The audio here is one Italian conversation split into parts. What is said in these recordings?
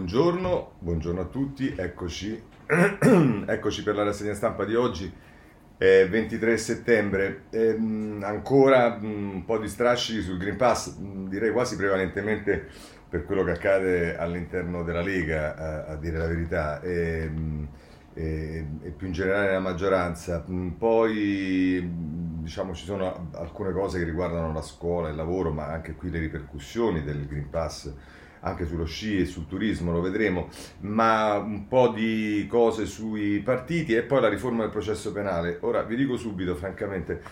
Buongiorno, buongiorno a tutti, eccoci, eccoci per la rassegna stampa di oggi, eh, 23 settembre. Eh, ancora mh, un po' di strascichi sul Green Pass, mh, direi quasi prevalentemente per quello che accade all'interno della Lega, a, a dire la verità, e, e, e, più in generale nella maggioranza. Poi diciamo ci sono alcune cose che riguardano la scuola, il lavoro, ma anche qui le ripercussioni del Green Pass anche sullo sci e sul turismo, lo vedremo, ma un po' di cose sui partiti e poi la riforma del processo penale. Ora vi dico subito, francamente,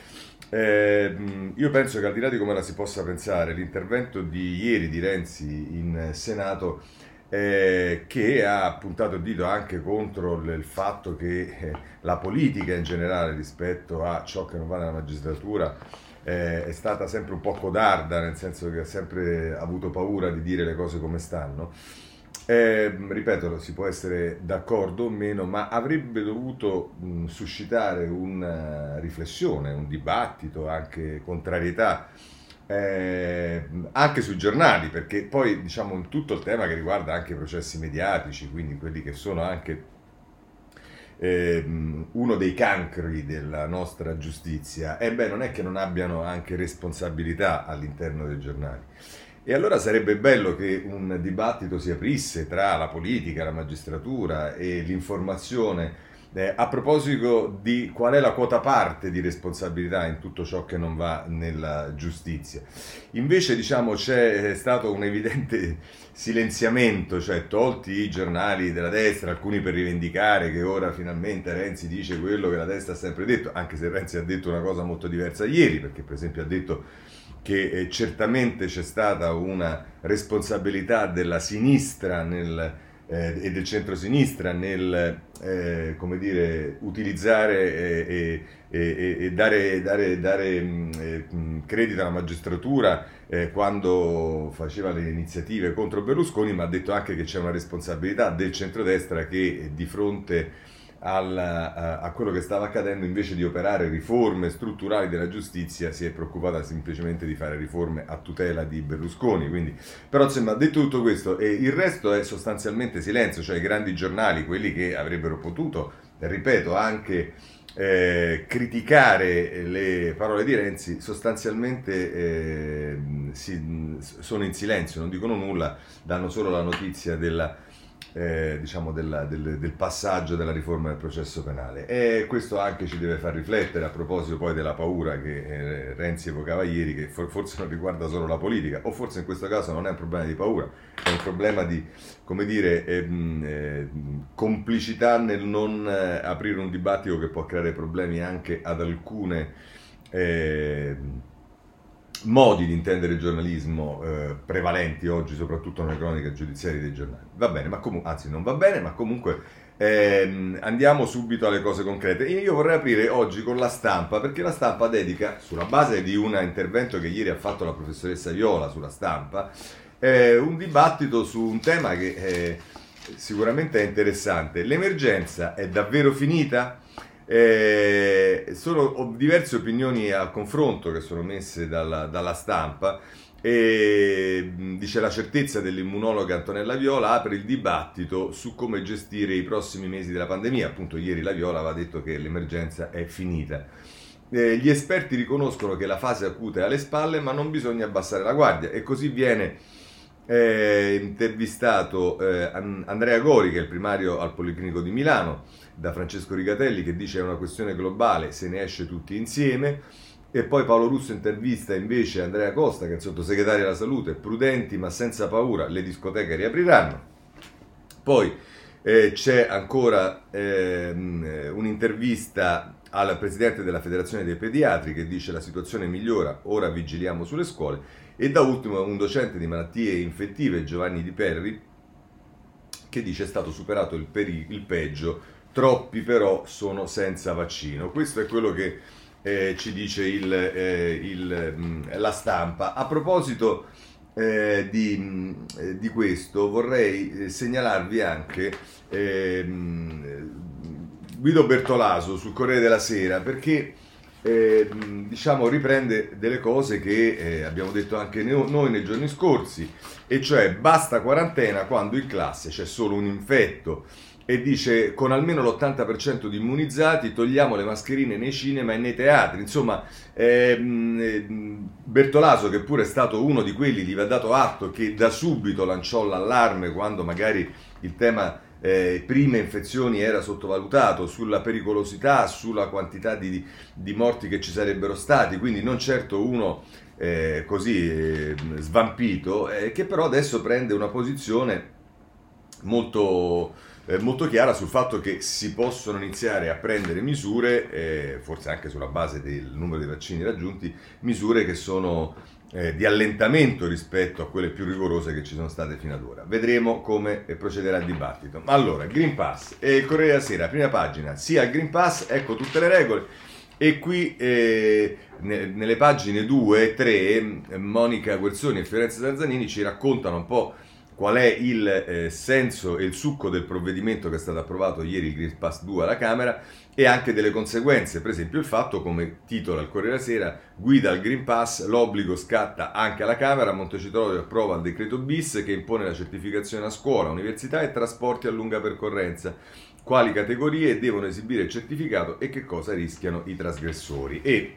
eh, io penso che al di là di come la si possa pensare, l'intervento di ieri di Renzi in Senato eh, che ha puntato il dito anche contro il fatto che eh, la politica in generale rispetto a ciò che non va nella magistratura eh, è stata sempre un po' codarda, nel senso che ha sempre avuto paura di dire le cose come stanno. Eh, ripeto, si può essere d'accordo o meno, ma avrebbe dovuto mh, suscitare una riflessione, un dibattito, anche contrarietà, eh, anche sui giornali, perché poi diciamo tutto il tema che riguarda anche i processi mediatici, quindi quelli che sono anche eh, uno dei cancri della nostra giustizia, e beh, non è che non abbiano anche responsabilità all'interno dei giornali. E allora sarebbe bello che un dibattito si aprisse tra la politica, la magistratura e l'informazione eh, a proposito di qual è la quota parte di responsabilità in tutto ciò che non va nella giustizia. Invece, diciamo, c'è stato un evidente silenziamento, cioè tolti i giornali della destra, alcuni per rivendicare che ora finalmente Renzi dice quello che la destra ha sempre detto, anche se Renzi ha detto una cosa molto diversa ieri, perché per esempio ha detto che eh, certamente c'è stata una responsabilità della sinistra nel eh, e del centro-sinistra nel eh, come dire, utilizzare e, e, e dare, dare, dare mh, eh, credito alla magistratura eh, quando faceva le iniziative contro Berlusconi, ma ha detto anche che c'è una responsabilità del centrodestra che di fronte alla, a quello che stava accadendo, invece di operare riforme strutturali della giustizia, si è preoccupata semplicemente di fare riforme a tutela di Berlusconi. Quindi, però, insomma, detto tutto questo, eh, il resto è sostanzialmente silenzio, cioè i grandi giornali, quelli che avrebbero potuto, ripeto, anche eh, criticare le parole di Renzi, sostanzialmente eh, si, sono in silenzio, non dicono nulla, danno solo la notizia della eh, diciamo della, del, del, passaggio della riforma del processo penale. E questo anche ci deve far riflettere a proposito poi della paura che eh, Renzi evocava ieri, che for, forse non riguarda solo la politica, o forse in questo caso non è un problema di paura, è un problema di, come dire, ehm, eh, complicità nel non eh, aprire un dibattito che può creare problemi anche ad alcune ehm, modi di intendere il giornalismo eh, prevalenti oggi, soprattutto nelle croniche giudiziarie dei giornali. Va bene, ma comunque, anzi non va bene, ma comunque ehm, andiamo subito alle cose concrete. Io vorrei aprire oggi con la stampa, perché la stampa dedica, sulla base di un intervento che ieri ha fatto la professoressa Viola sulla stampa, eh, un dibattito su un tema che eh, sicuramente è interessante. L'emergenza è davvero finita? Eh, sono diverse opinioni a confronto che sono messe dalla, dalla stampa e dice la certezza dell'immunologa Antonella Viola apre il dibattito su come gestire i prossimi mesi della pandemia. Appunto ieri la Viola aveva detto che l'emergenza è finita. Eh, gli esperti riconoscono che la fase acuta è alle spalle, ma non bisogna abbassare la guardia e così viene eh, intervistato eh, Andrea Gori, che è il primario al Policlinico di Milano, da Francesco Rigatelli, che dice è una questione globale, se ne esce tutti insieme. E poi Paolo Russo intervista invece Andrea Costa, che è il sottosegretario della salute, prudenti ma senza paura, le discoteche riapriranno. Poi eh, c'è ancora ehm, un'intervista al presidente della Federazione dei Pediatri che dice la situazione migliora, ora vigiliamo sulle scuole e da ultimo un docente di malattie infettive, Giovanni Di Perri, che dice è stato superato il, peri- il peggio, troppi però sono senza vaccino. Questo è quello che eh, ci dice il, eh, il, mh, mm, la stampa. A proposito eh, di, mm, di, questo vorrei eh, segnalarvi anche ehm, Guido Bertolaso sul Corriere della Sera perché eh, diciamo, riprende delle cose che eh, abbiamo detto anche noi nei giorni scorsi, e cioè basta quarantena quando in classe c'è solo un infetto e dice con almeno l'80% di immunizzati togliamo le mascherine nei cinema e nei teatri. Insomma, ehm, Bertolaso, che pure è stato uno di quelli, gli va dato atto che da subito lanciò l'allarme quando magari il tema eh, prime infezioni era sottovalutato sulla pericolosità, sulla quantità di, di morti che ci sarebbero stati, quindi non certo uno eh, così eh, svampito, che però adesso prende una posizione molto eh, molto chiara sul fatto che si possono iniziare a prendere misure, eh, forse anche sulla base del numero di vaccini raggiunti, misure che sono eh, di allentamento rispetto a quelle più rigorose che ci sono state fino ad ora. Vedremo come procederà il dibattito. Allora, Green Pass e il Corriere della Sera, prima pagina, sia il Green Pass, ecco tutte le regole. E qui eh, nelle pagine 2 e 3 Monica Guerzoni e Fiorenza Zarzanini ci raccontano un po' qual è il eh, senso e il succo del provvedimento che è stato approvato ieri il Green Pass 2 alla Camera e anche delle conseguenze, per esempio il fatto, come titola il Corriere Sera, guida al Green Pass, l'obbligo scatta anche alla Camera, Montecitorio approva il decreto bis che impone la certificazione a scuola, università e trasporti a lunga percorrenza, quali categorie devono esibire il certificato e che cosa rischiano i trasgressori. E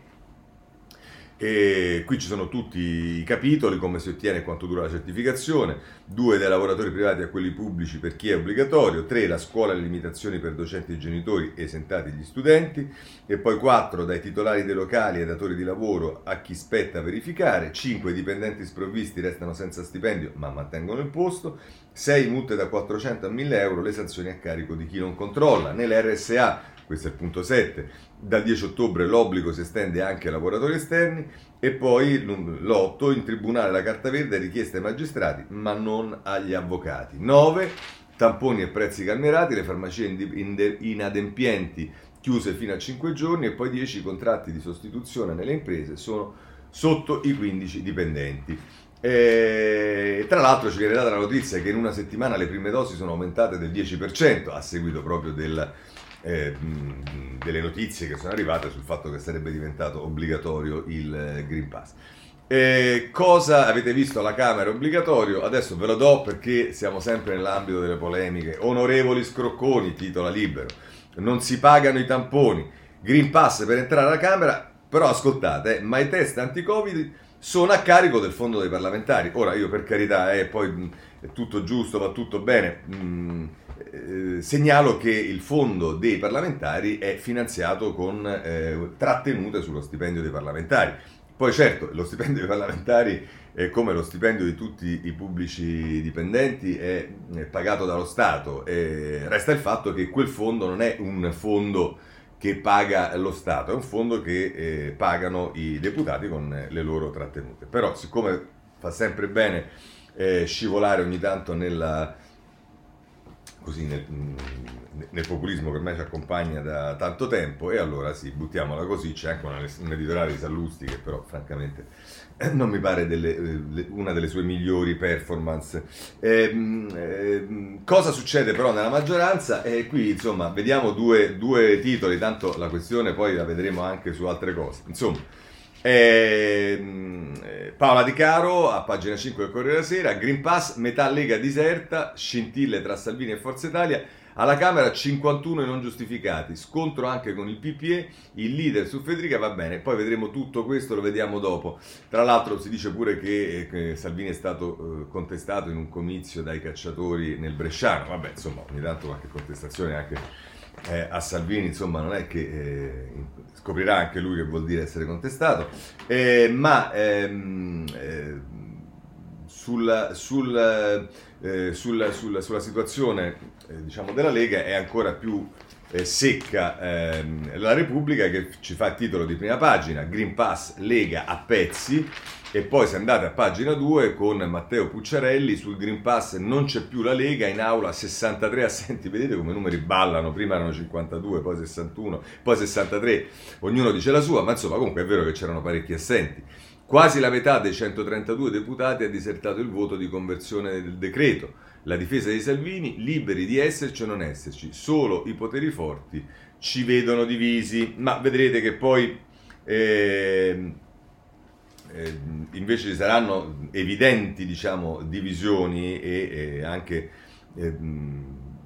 e qui ci sono tutti i capitoli, come si ottiene e quanto dura la certificazione, due dai lavoratori privati a quelli pubblici per chi è obbligatorio, tre la scuola e le limitazioni per docenti e genitori esentati gli studenti, e poi quattro dai titolari dei locali e datori di lavoro a chi spetta verificare, cinque dipendenti sprovvisti restano senza stipendio ma mantengono il posto, 6 multe da 400 a 1000 euro le sanzioni a carico di chi non controlla. Nell'RSA questo è il punto 7, dal 10 ottobre l'obbligo si estende anche ai lavoratori esterni e poi l'8 in tribunale la carta verde è richiesta ai magistrati ma non agli avvocati. 9 tamponi e prezzi calmerati, le farmacie inadempienti chiuse fino a 5 giorni e poi 10 contratti di sostituzione nelle imprese sono sotto i 15 dipendenti. E, tra l'altro ci viene data la notizia che in una settimana le prime dosi sono aumentate del 10% a seguito proprio del, eh, delle notizie che sono arrivate sul fatto che sarebbe diventato obbligatorio il eh, Green Pass. Eh, cosa avete visto alla Camera obbligatorio? Adesso ve lo do perché siamo sempre nell'ambito delle polemiche. Onorevoli scrocconi, titola libero. Non si pagano i tamponi. Green Pass per entrare alla Camera, però ascoltate, ma i test anti-Covid sono a carico del fondo dei parlamentari. Ora io per carità, eh, poi è tutto giusto, va tutto bene. Mm, eh, segnalo che il fondo dei parlamentari è finanziato con eh, trattenute sullo stipendio dei parlamentari. Poi certo, lo stipendio dei parlamentari, eh, come lo stipendio di tutti i pubblici dipendenti, è, è pagato dallo Stato. resta il fatto che quel fondo non è un fondo che paga lo Stato, è un fondo che eh, pagano i deputati con le loro trattenute. Però siccome fa sempre bene eh, scivolare ogni tanto nella così nel, nel, populismo che ormai ci accompagna da tanto tempo e allora sì, buttiamola così, c'è anche una, un editoriale di Sallusti che però francamente non mi pare delle, eh, una delle sue migliori performance. Eh, eh, cosa succede però nella maggioranza? E qui insomma vediamo due, due titoli, tanto la questione poi la vedremo anche su altre cose. Insomma, eh, Paola Di Caro a pagina 5 del Corriere della Sera, Green Pass, metà Lega diserta, scintille tra Salvini e Forza Italia, alla Camera 51 non giustificati, scontro anche con il PPE, il leader su Federica va bene, poi vedremo tutto questo, lo vediamo dopo. Tra l'altro si dice pure che, che Salvini è stato eh, contestato in un comizio dai cacciatori nel Bresciano, vabbè insomma ogni tanto qualche contestazione anche eh, a Salvini, insomma, non è che eh, scoprirà anche lui che vuol dire essere contestato, eh, ma ehm, eh, sulla, sul, eh, sulla, sulla, sulla, situazione eh, diciamo, della Lega è ancora più secca ehm, la Repubblica che ci fa titolo di prima pagina, Green Pass Lega a pezzi e poi se andate a pagina 2 con Matteo Pucciarelli sul Green Pass non c'è più la Lega, in aula 63 assenti, vedete come i numeri ballano, prima erano 52, poi 61, poi 63, ognuno dice la sua, ma insomma comunque è vero che c'erano parecchi assenti. Quasi la metà dei 132 deputati ha disertato il voto di conversione del decreto. La difesa dei Salvini, liberi di esserci o non esserci, solo i poteri forti ci vedono divisi, ma vedrete che poi E, eh, invece ci saranno evidenti diciamo, divisioni e, e anche eh,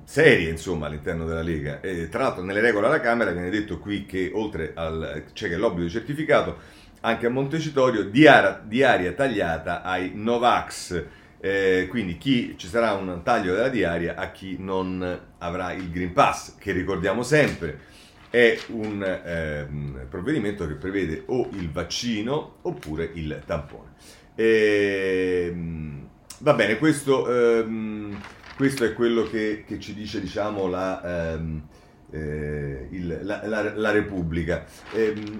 serie insomma, all'interno della Lega. E, tra l'altro nelle regole alla Camera viene detto qui che oltre al c'è che l'obbligo di certificato, anche a Montecitorio di, ara, di aria tagliata ai Novax. Eh, quindi chi, ci sarà un taglio della diaria a chi non avrà il Green Pass, che ricordiamo sempre è un eh, provvedimento che prevede o il vaccino oppure il tampone. E, ehm, va bene, questo, ehm, questo, è quello che, che ci dice diciamo, la, ehm, eh, il, la, la, la, Repubblica. Ehm,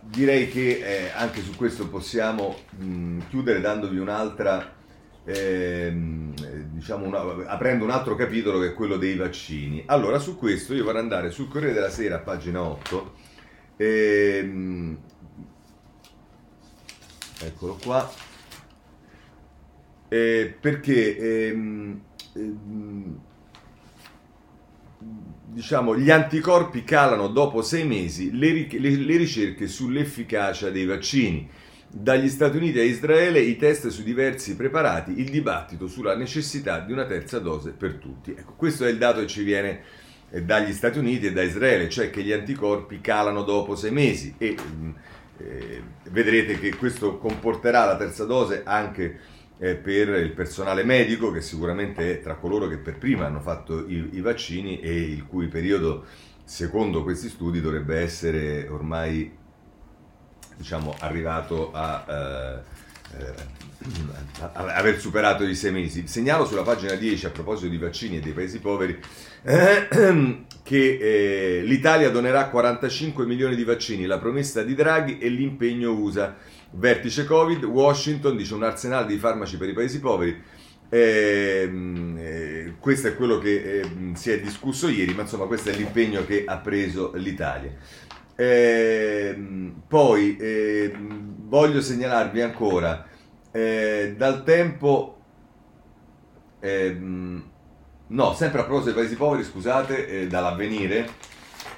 direi che eh, anche su questo possiamo mh, chiudere dandovi un'altra ehm, diciamo una, aprendo un altro capitolo che è quello dei vaccini. Allora, su questo io vorrei andare sul Corriere della Sera, pagina 8. Ehm, eccolo qua. Eh, perché ehm, ehm, diciamo, gli anticorpi calano dopo sei mesi le, le, le ricerche sull'efficacia dei vaccini. Dagli Stati Uniti a Israele i test su diversi preparati, il dibattito sulla necessità di una terza dose per tutti. Ecco, questo è il dato che ci viene eh, dagli Stati Uniti e da Israele, cioè che gli anticorpi calano dopo sei mesi e mm, eh, vedrete che questo comporterà la terza dose anche eh, per il personale medico che sicuramente è tra coloro che per prima hanno fatto i, i vaccini e il cui periodo secondo questi studi dovrebbe essere ormai diciamo, arrivato a, eh, eh, aver superato i sei mesi. Segnalo sulla pagina 10 a proposito di vaccini e dei paesi poveri eh, che eh, l'Italia donerà 45 milioni di vaccini, la promessa di Draghi e l'impegno USA. Vertice Covid, Washington dice un arsenale di farmaci per i paesi poveri. Eh, eh, questo è quello che eh, si è discusso ieri, ma insomma questo è l'impegno che ha preso l'Italia. Eh, poi eh, voglio segnalarvi ancora eh, dal tempo, ehm, no, sempre a proposito dei paesi poveri, scusate, eh, dall'avvenire,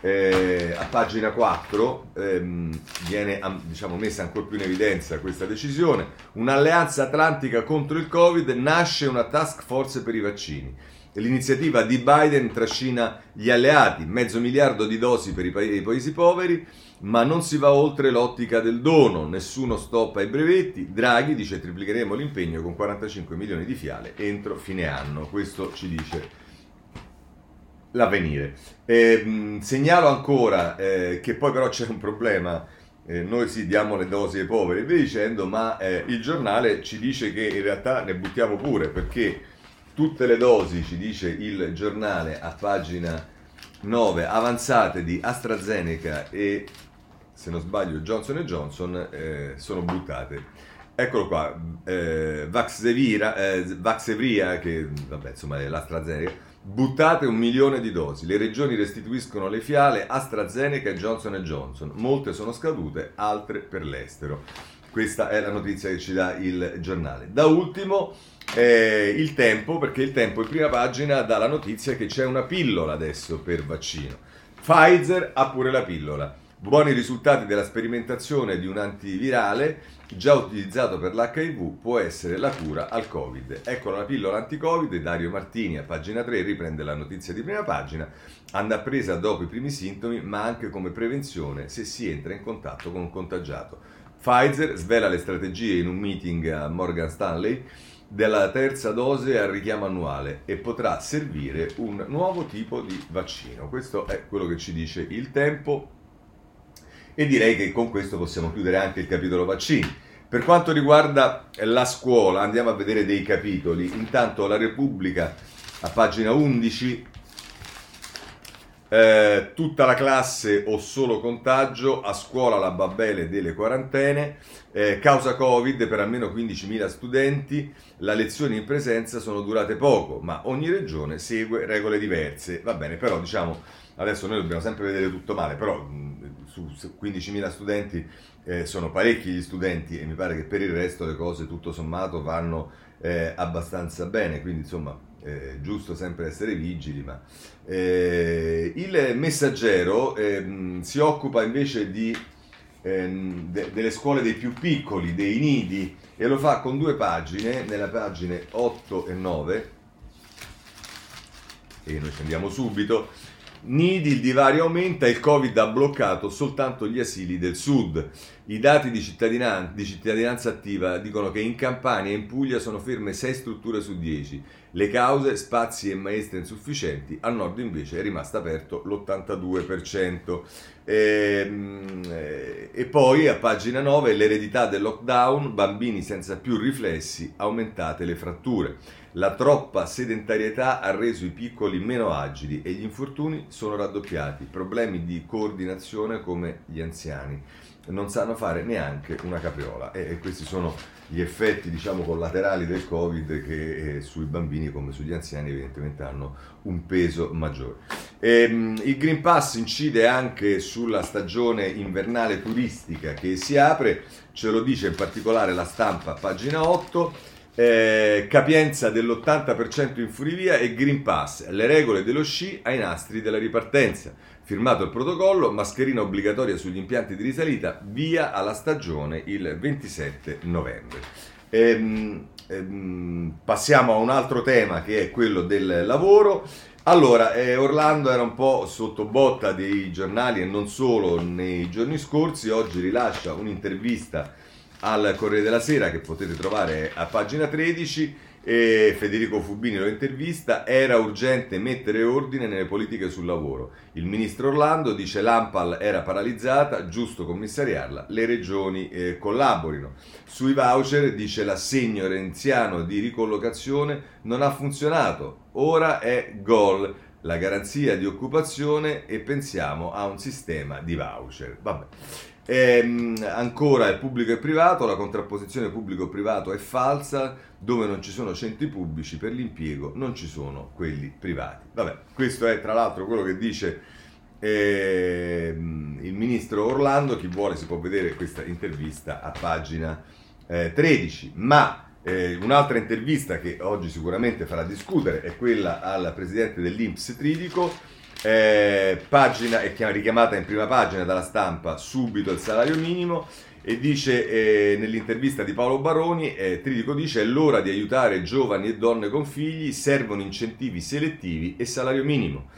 eh, a pagina 4 ehm, viene diciamo, messa ancora più in evidenza questa decisione. Un'alleanza atlantica contro il Covid nasce una task force per i vaccini. L'iniziativa di Biden trascina gli alleati, mezzo miliardo di dosi per i, pa- i paesi poveri, ma non si va oltre l'ottica del dono, nessuno stop ai brevetti. Draghi dice triplicheremo l'impegno con 45 milioni di fiale entro fine anno. Questo ci dice l'avvenire. Eh, segnalo ancora eh, che poi però c'è un problema. Eh, noi sì diamo le dosi ai poveri e via dicendo, ma eh, il giornale ci dice che in realtà ne buttiamo pure perché tutte le dosi, ci dice il giornale a pagina 9, avanzate di AstraZeneca e, se non sbaglio, Johnson Johnson, eh, sono buttate. Eccolo qua, eh, Vaxevira, eh, Vaxevria, che vabbè insomma è l'AstraZeneca, buttate un milione di dosi, le regioni restituiscono le fiale AstraZeneca e Johnson Johnson, molte sono scadute, altre per l'estero. Questa è la notizia che ci dà il giornale. Da ultimo eh, il tempo, perché il tempo in prima pagina dà la notizia che c'è una pillola adesso per vaccino. Pfizer ha pure la pillola. Buoni risultati della sperimentazione di un antivirale già utilizzato per l'HIV può essere la cura al Covid. Eccola la pillola anti-Covid, Dario Martini a pagina 3 riprende la notizia di prima pagina, andrà presa dopo i primi sintomi ma anche come prevenzione se si entra in contatto con un contagiato. Pfizer svela le strategie in un meeting a Morgan Stanley della terza dose al richiamo annuale e potrà servire un nuovo tipo di vaccino. Questo è quello che ci dice il tempo e direi che con questo possiamo chiudere anche il capitolo vaccini. Per quanto riguarda la scuola, andiamo a vedere dei capitoli. Intanto la Repubblica a pagina 11 eh, tutta la classe o solo contagio, a scuola la babele delle quarantene, eh, causa Covid per almeno 15.000 studenti, le lezioni in presenza sono durate poco, ma ogni regione segue regole diverse. Va bene, però diciamo, adesso noi dobbiamo sempre vedere tutto male, però su 15.000 studenti eh, sono parecchi gli studenti e mi pare che per il resto le cose tutto sommato vanno eh, abbastanza bene, quindi insomma eh, giusto sempre essere vigili, ma eh, il messaggero eh, si occupa invece di ehm, de, delle scuole dei più piccoli, dei nidi, e lo fa con due pagine, nella pagine 8 e 9, e noi scendiamo subito, Nidi, il divario aumenta, il Covid ha bloccato soltanto gli asili del sud. I dati di, cittadinan- di cittadinanza attiva dicono che in Campania e in Puglia sono ferme 6 strutture su 10. Le cause, spazi e maestre insufficienti, al nord invece è rimasto aperto l'82%. E, ehm, eh, e poi a pagina 9 l'eredità del lockdown, bambini senza più riflessi, aumentate le fratture. La troppa sedentarietà ha reso i piccoli meno agili e gli infortuni sono raddoppiati, problemi di coordinazione come gli anziani. Non sanno fare neanche una capriola e, e questi sono gli effetti diciamo collaterali del Covid che eh, sui bambini come sugli anziani evidentemente hanno un peso maggiore. E, ehm, il Green Pass incide anche sulla stagione invernale turistica che si apre, ce lo dice in particolare la stampa pagina 8 eh, capienza dell'80% in funivia e Green Pass, le regole dello sci ai nastri della ripartenza. Firmato il protocollo, mascherina obbligatoria sugli impianti di risalita, via alla stagione il 27 novembre. Ehm, ehm, passiamo a un altro tema che è quello del lavoro. Allora, eh, Orlando era un po' sotto botta dei giornali e non solo nei giorni scorsi, oggi rilascia un'intervista al Corriere della Sera che potete trovare a pagina 13 e Federico Fubini lo intervista, era urgente mettere ordine nelle politiche sul lavoro. Il ministro Orlando dice l'Ampal era paralizzata, giusto commissariarla, le regioni eh, collaborino. Sui voucher dice l'assegno renziano di ricollocazione non ha funzionato, ora è gol la garanzia di occupazione e pensiamo a un sistema di voucher. Vabbè. Ehm, ancora il pubblico e privato, la contrapposizione pubblico-privato è falsa, dove non ci sono centri pubblici per l'impiego non ci sono quelli privati. Vabbè, questo è tra l'altro quello che dice ehm, il ministro Orlando, chi vuole si può vedere questa intervista a pagina eh, 13, ma eh, un'altra intervista che oggi sicuramente farà discutere è quella al presidente dell'Inps Tridico eh, pagina, è richiamata in prima pagina dalla stampa subito il salario minimo e dice eh, nell'intervista di Paolo Baroni, eh, Tridico dice è l'ora di aiutare giovani e donne con figli, servono incentivi selettivi e salario minimo.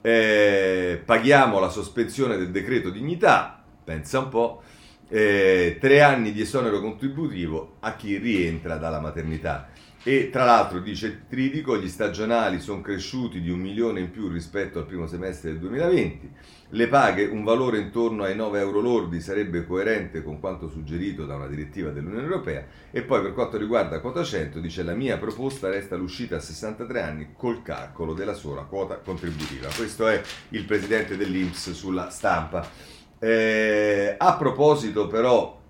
Eh, paghiamo la sospensione del decreto dignità, pensa un po', eh, tre anni di esonero contributivo a chi rientra dalla maternità. E tra l'altro, dice Tridico, gli stagionali sono cresciuti di un milione in più rispetto al primo semestre del 2020. Le paghe, un valore intorno ai 9 euro lordi, sarebbe coerente con quanto suggerito da una direttiva dell'Unione Europea. E poi per quanto riguarda quota 100, dice la mia proposta resta l'uscita a 63 anni col calcolo della sola quota contributiva. Questo è il presidente dell'Inps sulla stampa. Eh, a proposito però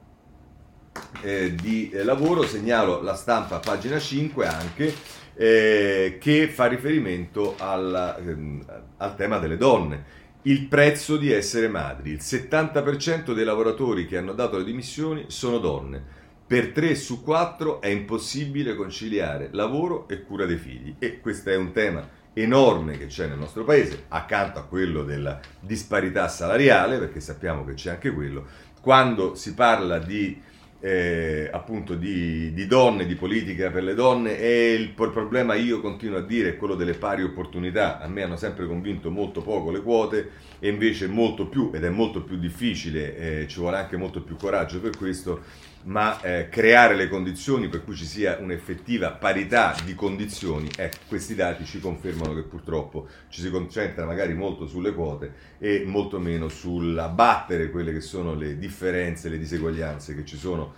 eh, di eh, lavoro, segnalo la stampa pagina 5 anche, eh, che fa riferimento alla, ehm, al tema delle donne. Il prezzo di essere madri. Il 70% dei lavoratori che hanno dato le dimissioni sono donne. Per 3 su 4 è impossibile conciliare lavoro e cura dei figli. E questo è un tema enorme che c'è nel nostro paese, accanto a quello della disparità salariale, perché sappiamo che c'è anche quello. Quando si parla di eh, appunto di, di, donne, di politica per le donne e il, problema io continuo a dire è quello delle pari opportunità. A me hanno sempre convinto molto poco le quote e invece molto più, ed è molto più difficile, eh, ci vuole anche molto più coraggio per questo, ma eh, creare le condizioni per cui ci sia un'effettiva parità di condizioni, ecco, questi dati ci confermano che purtroppo ci si concentra magari molto sulle quote e molto meno sull'abbattere quelle che sono le differenze, le diseguaglianze che ci sono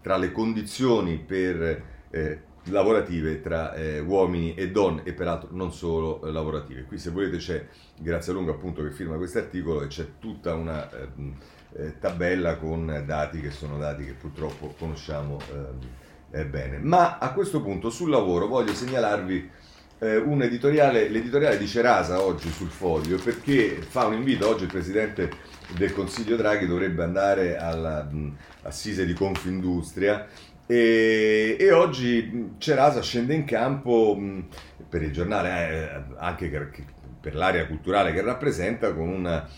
tra le condizioni per, eh, lavorative tra eh, uomini e donne e peraltro non solo eh, lavorative. Qui se volete c'è Grazia Lunga appunto che firma questo articolo e c'è tutta una eh, tabella con dati che sono dati che purtroppo conosciamo eh, bene. Ma a questo punto sul lavoro voglio segnalarvi eh, un editoriale, l'editoriale di Cerasa oggi sul foglio perché fa un invito, oggi il Presidente del Consiglio Draghi dovrebbe andare all'assise di Confindustria e, e, oggi Cerasa scende in campo mh, per il giornale, eh, anche per l'area culturale che rappresenta, con una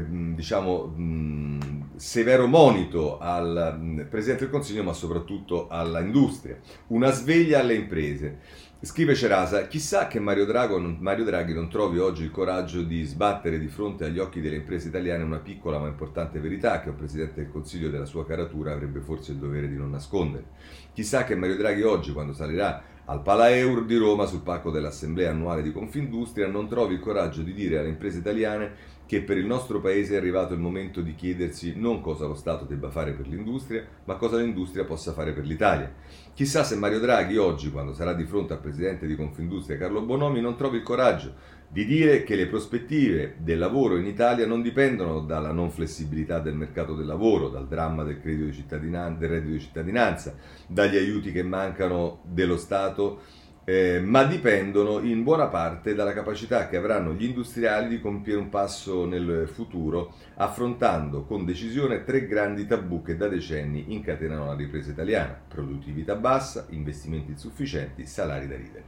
diciamo, mh, severo monito al Presidente del Consiglio, ma soprattutto all'industria. Una sveglia alle imprese. Scrive Cerasa, chissà che Mario, Drago, Mario, Draghi non trovi oggi il coraggio di sbattere di fronte agli occhi delle imprese italiane una piccola ma importante verità che un Presidente del Consiglio della sua caratura avrebbe forse il dovere di non nascondere. Chissà che Mario Draghi oggi, quando salirà al Palaeur di Roma sul palco dell'Assemblea annuale di Confindustria, non trovi il coraggio di dire alle imprese italiane che per il nostro paese è arrivato il momento di chiedersi non cosa lo Stato debba fare per l'industria, ma cosa l'industria possa fare per l'Italia. Chissà se Mario Draghi oggi, quando sarà di fronte al presidente di Confindustria Carlo Bonomi, non trovi il coraggio di dire che le prospettive del lavoro in Italia non dipendono dalla non flessibilità del mercato del lavoro, dal dramma del, del reddito di cittadinanza, dagli aiuti che mancano dello Stato eh, ma dipendono in buona parte dalla capacità che avranno gli industriali di compiere un passo nel futuro, affrontando con decisione tre grandi tabù che da decenni incatenano la ripresa italiana: produttività bassa, investimenti insufficienti, salari da ridere.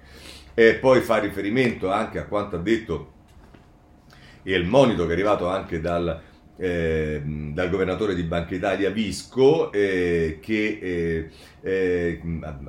E poi fa riferimento anche a quanto ha detto e il monito che è arrivato anche dal eh, dal governatore di Banca Italia Visco eh, che eh, eh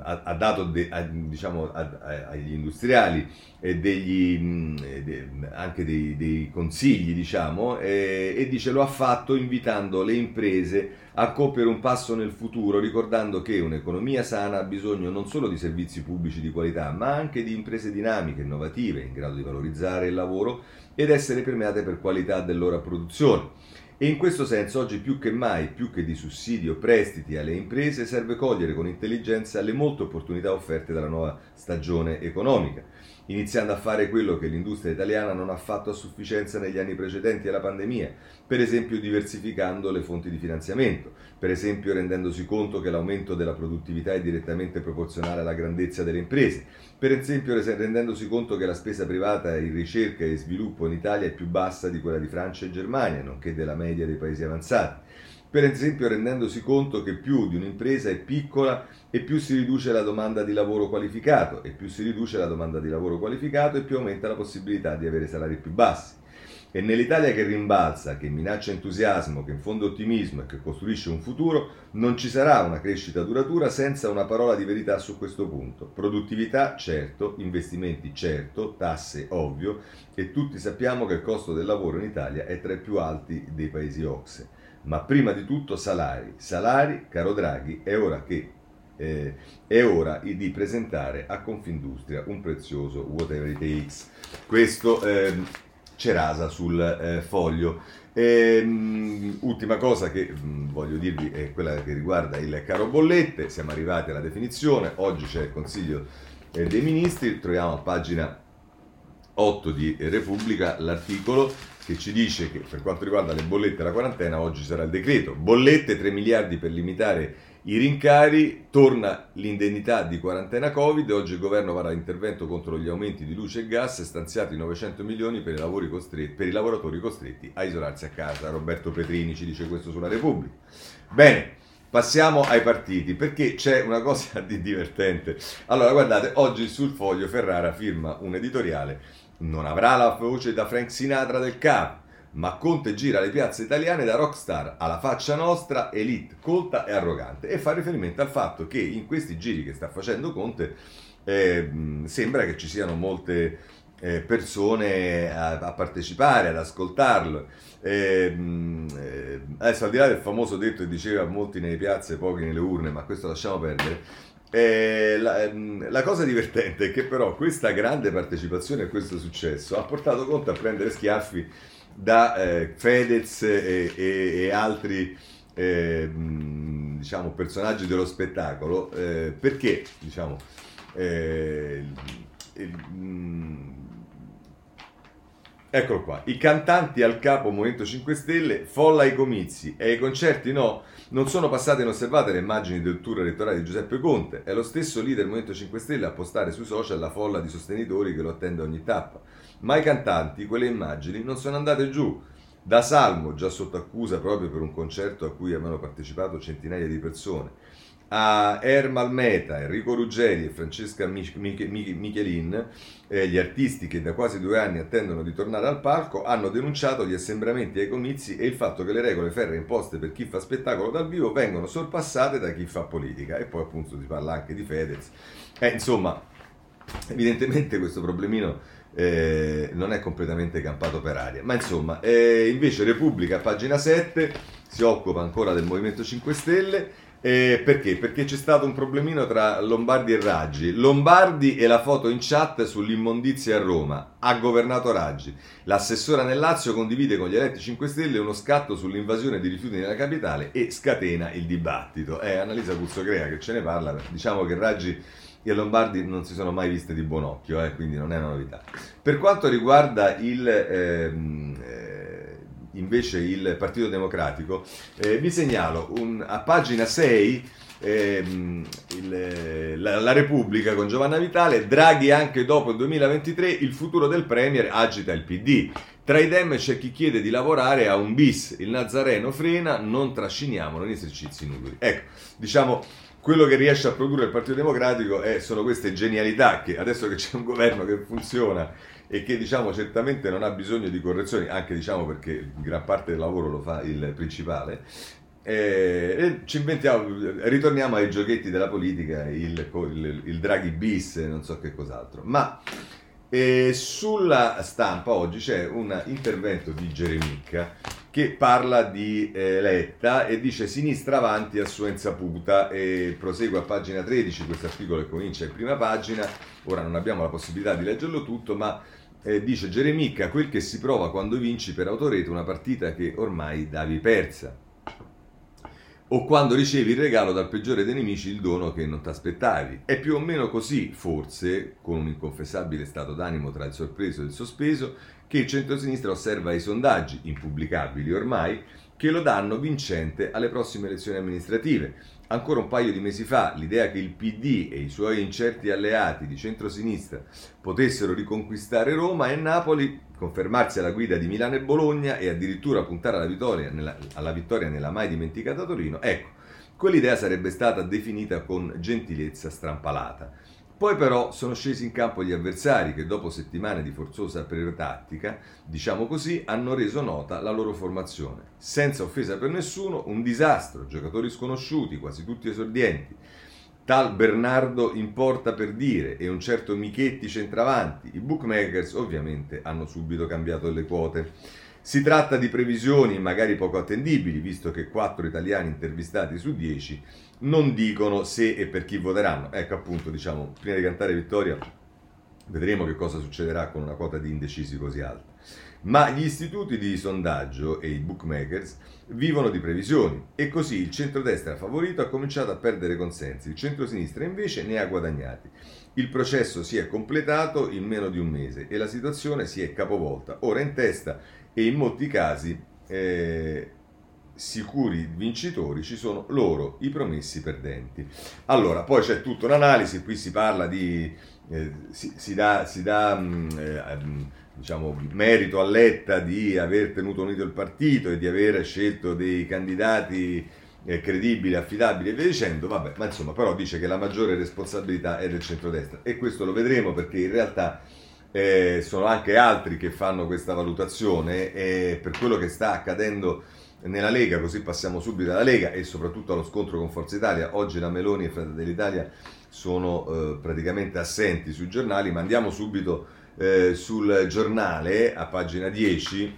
ha, ha, dato de, a, diciamo, a, a, agli industriali degli, mm, de, anche dei, dei, consigli diciamo, e dice lo ha fatto invitando le imprese a compiere un passo nel futuro ricordando che un'economia sana ha bisogno non solo di servizi pubblici di qualità ma anche di imprese dinamiche, innovative, in grado di valorizzare il lavoro ed essere premiate per qualità della loro produzione. E in questo senso oggi più che mai, più che di sussidi o prestiti alle imprese, serve cogliere con intelligenza le molte opportunità offerte dalla nuova stagione economica iniziando a fare quello che l'industria italiana non ha fatto a sufficienza negli anni precedenti alla pandemia, per esempio diversificando le fonti di finanziamento, per esempio rendendosi conto che l'aumento della produttività è direttamente proporzionale alla grandezza delle imprese, per esempio rendendosi conto che la spesa privata in ricerca e sviluppo in Italia è più bassa di quella di Francia e Germania, nonché della media dei paesi avanzati per esempio rendendosi conto che più di un'impresa è piccola e più si riduce la domanda di lavoro qualificato e più si riduce la domanda di lavoro qualificato e più aumenta la possibilità di avere salari più bassi. E nell'Italia che rimbalza, che minaccia entusiasmo, che infonde ottimismo e che costruisce un futuro, non ci sarà una crescita duratura senza una parola di verità su questo punto. Produttività, certo, investimenti, certo, tasse, ovvio, e tutti sappiamo che il costo del lavoro in Italia è tra i più alti dei paesi OXE ma prima di tutto salari. Salari, caro Draghi, è ora che eh, è ora di presentare a Confindustria un prezioso whatever it takes. Questo eh, Cerasa sul eh, foglio. E, um, ultima cosa che um, voglio dirvi è quella che riguarda il caro bollette. Siamo arrivati alla definizione. Oggi c'è il Consiglio eh, dei Ministri. Troviamo a pagina 8 di Repubblica l'articolo che ci dice che per quanto riguarda le bollette e la quarantena oggi sarà il decreto. Bollette 3 miliardi per limitare i rincari, torna l'indennità di quarantena Covid, oggi il governo farà intervento contro gli aumenti di luce e gas, stanziati 900 milioni per i, costretti, per i lavoratori costretti a isolarsi a casa. Roberto Petrini ci dice questo sulla Repubblica. Bene, Passiamo ai partiti perché c'è una cosa di divertente. Allora, guardate, oggi sul foglio Ferrara firma un editoriale non avrà la voce da Frank Sinatra del capo, ma Conte gira le piazze italiane da rockstar alla faccia nostra, elite, colta e arrogante. E fa riferimento al fatto che in questi giri che sta facendo Conte eh, sembra che ci siano molte eh, persone a, a, partecipare, ad ascoltarlo. Eh, adesso al di là del famoso detto che diceva molti nelle piazze, pochi nelle urne, ma questo lasciamo perdere. Eh, la, ehm, la, cosa divertente è che però questa grande partecipazione a questo successo ha portato Conte a prendere schiaffi da eh, Fedez e, e, e altri eh, diciamo, personaggi dello spettacolo. Eh, perché diciamo, eh, Eccolo qua, i cantanti al capo Movimento 5 Stelle, folla ai comizi. E ai concerti no, non sono passate inosservate le immagini del tour elettorale di Giuseppe Conte, è lo stesso leader del Movimento 5 Stelle a postare sui social la folla di sostenitori che lo attende ogni tappa, ma i cantanti, quelle immagini, non sono andate giù, Da Salmo, già sotto accusa proprio per un concerto a cui avevano partecipato centinaia di persone a Ermal Meta, Enrico Ruggeri e Francesca Michelin, eh, gli artisti che da quasi due anni attendono di tornare al palco, hanno denunciato gli assembramenti ai comizi e il fatto che le regole ferre imposte per chi fa spettacolo dal vivo vengono sorpassate da chi fa politica. E poi appunto si parla anche di Fedez. Eh, insomma, evidentemente questo problemino eh, non è completamente campato per aria. Ma insomma, eh, invece Repubblica, pagina 7, si occupa ancora del Movimento 5 Stelle eh, perché? Perché c'è stato un problemino tra Lombardi e Raggi. Lombardi e la foto in chat sull'immondizia a Roma. Ha governato Raggi. L'assessora nel Lazio condivide con gli eletti 5 Stelle uno scatto sull'invasione di rifiuti nella capitale e scatena il dibattito. È Annalisa Cuzzocrea che ce ne parla. Diciamo che Raggi e Lombardi non si sono mai viste di buon occhio, eh, quindi non è una novità. Per quanto riguarda il... Ehm, invece il Partito Democratico, eh, vi segnalo un, a pagina 6 ehm, il, la, la, Repubblica con Giovanna Vitale, Draghi anche dopo il 2023, il futuro del Premier agita il PD. Tra i dem c'è chi chiede di lavorare a un bis, il Nazareno frena, non trasciniamolo in esercizi inutili. Ecco, diciamo quello che riesce a produrre il Partito Democratico è, sono queste genialità che adesso che c'è un governo che funziona e che diciamo certamente non ha bisogno di correzioni, anche diciamo perché gran parte del lavoro lo fa il principale. Eh, ci inventiamo, ritorniamo ai giochetti della politica, il, il, il Draghi bis non so che cos'altro. Ma eh, sulla stampa oggi c'è un intervento di Geremicca che parla di eh, Letta e dice sinistra avanti a sua insaputa e prosegue a pagina 13 questo articolo che comincia in prima pagina ora non abbiamo la possibilità di leggerlo tutto ma eh, dice Geremica, quel che si prova quando vinci per autorete una partita che ormai davi persa. O quando ricevi il regalo dal peggiore dei nemici il dono che non ti aspettavi. È più o meno così, forse, con un inconfessabile stato d'animo tra il sorpreso e il sospeso, che il centrosinistra osserva i sondaggi, impubblicabili ormai, che lo danno vincente alle prossime elezioni amministrative Ancora un paio di mesi fa l'idea che il PD e i suoi incerti alleati di centrosinistra potessero riconquistare Roma e Napoli, confermarsi alla guida di Milano e Bologna e addirittura puntare alla vittoria nella, alla vittoria nella mai dimenticata Torino, ecco, quell'idea sarebbe stata definita con gentilezza strampalata. Poi però sono scesi in campo gli avversari che dopo settimane di forzosa prerotattica, diciamo così, hanno reso nota la loro formazione. Senza offesa per nessuno, un disastro, giocatori sconosciuti, quasi tutti esordienti. Tal Bernardo importa per dire e un certo Michetti centravanti. I bookmakers ovviamente hanno subito cambiato le quote. Si tratta di previsioni magari poco attendibili, visto che 4 italiani intervistati su 10 non dicono se e per chi voteranno. Ecco appunto, diciamo, prima di cantare vittoria, vedremo che cosa succederà con una quota di indecisi così alta. Ma gli istituti di sondaggio e i bookmakers vivono di previsioni e così il centrodestra favorito ha cominciato a perdere consensi, il centrosinistra invece ne ha guadagnati. Il processo si è completato in meno di un mese e la situazione si è capovolta. Ora in testa e in molti casi eh, sicuri vincitori ci sono loro, i promessi perdenti. Allora, poi c'è tutta un'analisi, qui si parla di, eh, si, si, dà, si dà mm, eh, mm, diciamo, merito a Letta di aver tenuto unito il partito e di aver scelto dei candidati eh, credibili, affidabili e via dicendo, vabbè, ma insomma, però dice che la maggiore responsabilità è del centrodestra e questo lo vedremo perché in realtà eh, sono anche altri che fanno questa valutazione e per quello che sta accadendo nella Lega, così passiamo subito alla Lega e soprattutto allo scontro con Forza Italia. Oggi la Meloni e Fratelli d'Italia sono eh, praticamente assenti sui giornali, ma andiamo subito eh, sul giornale a pagina 10,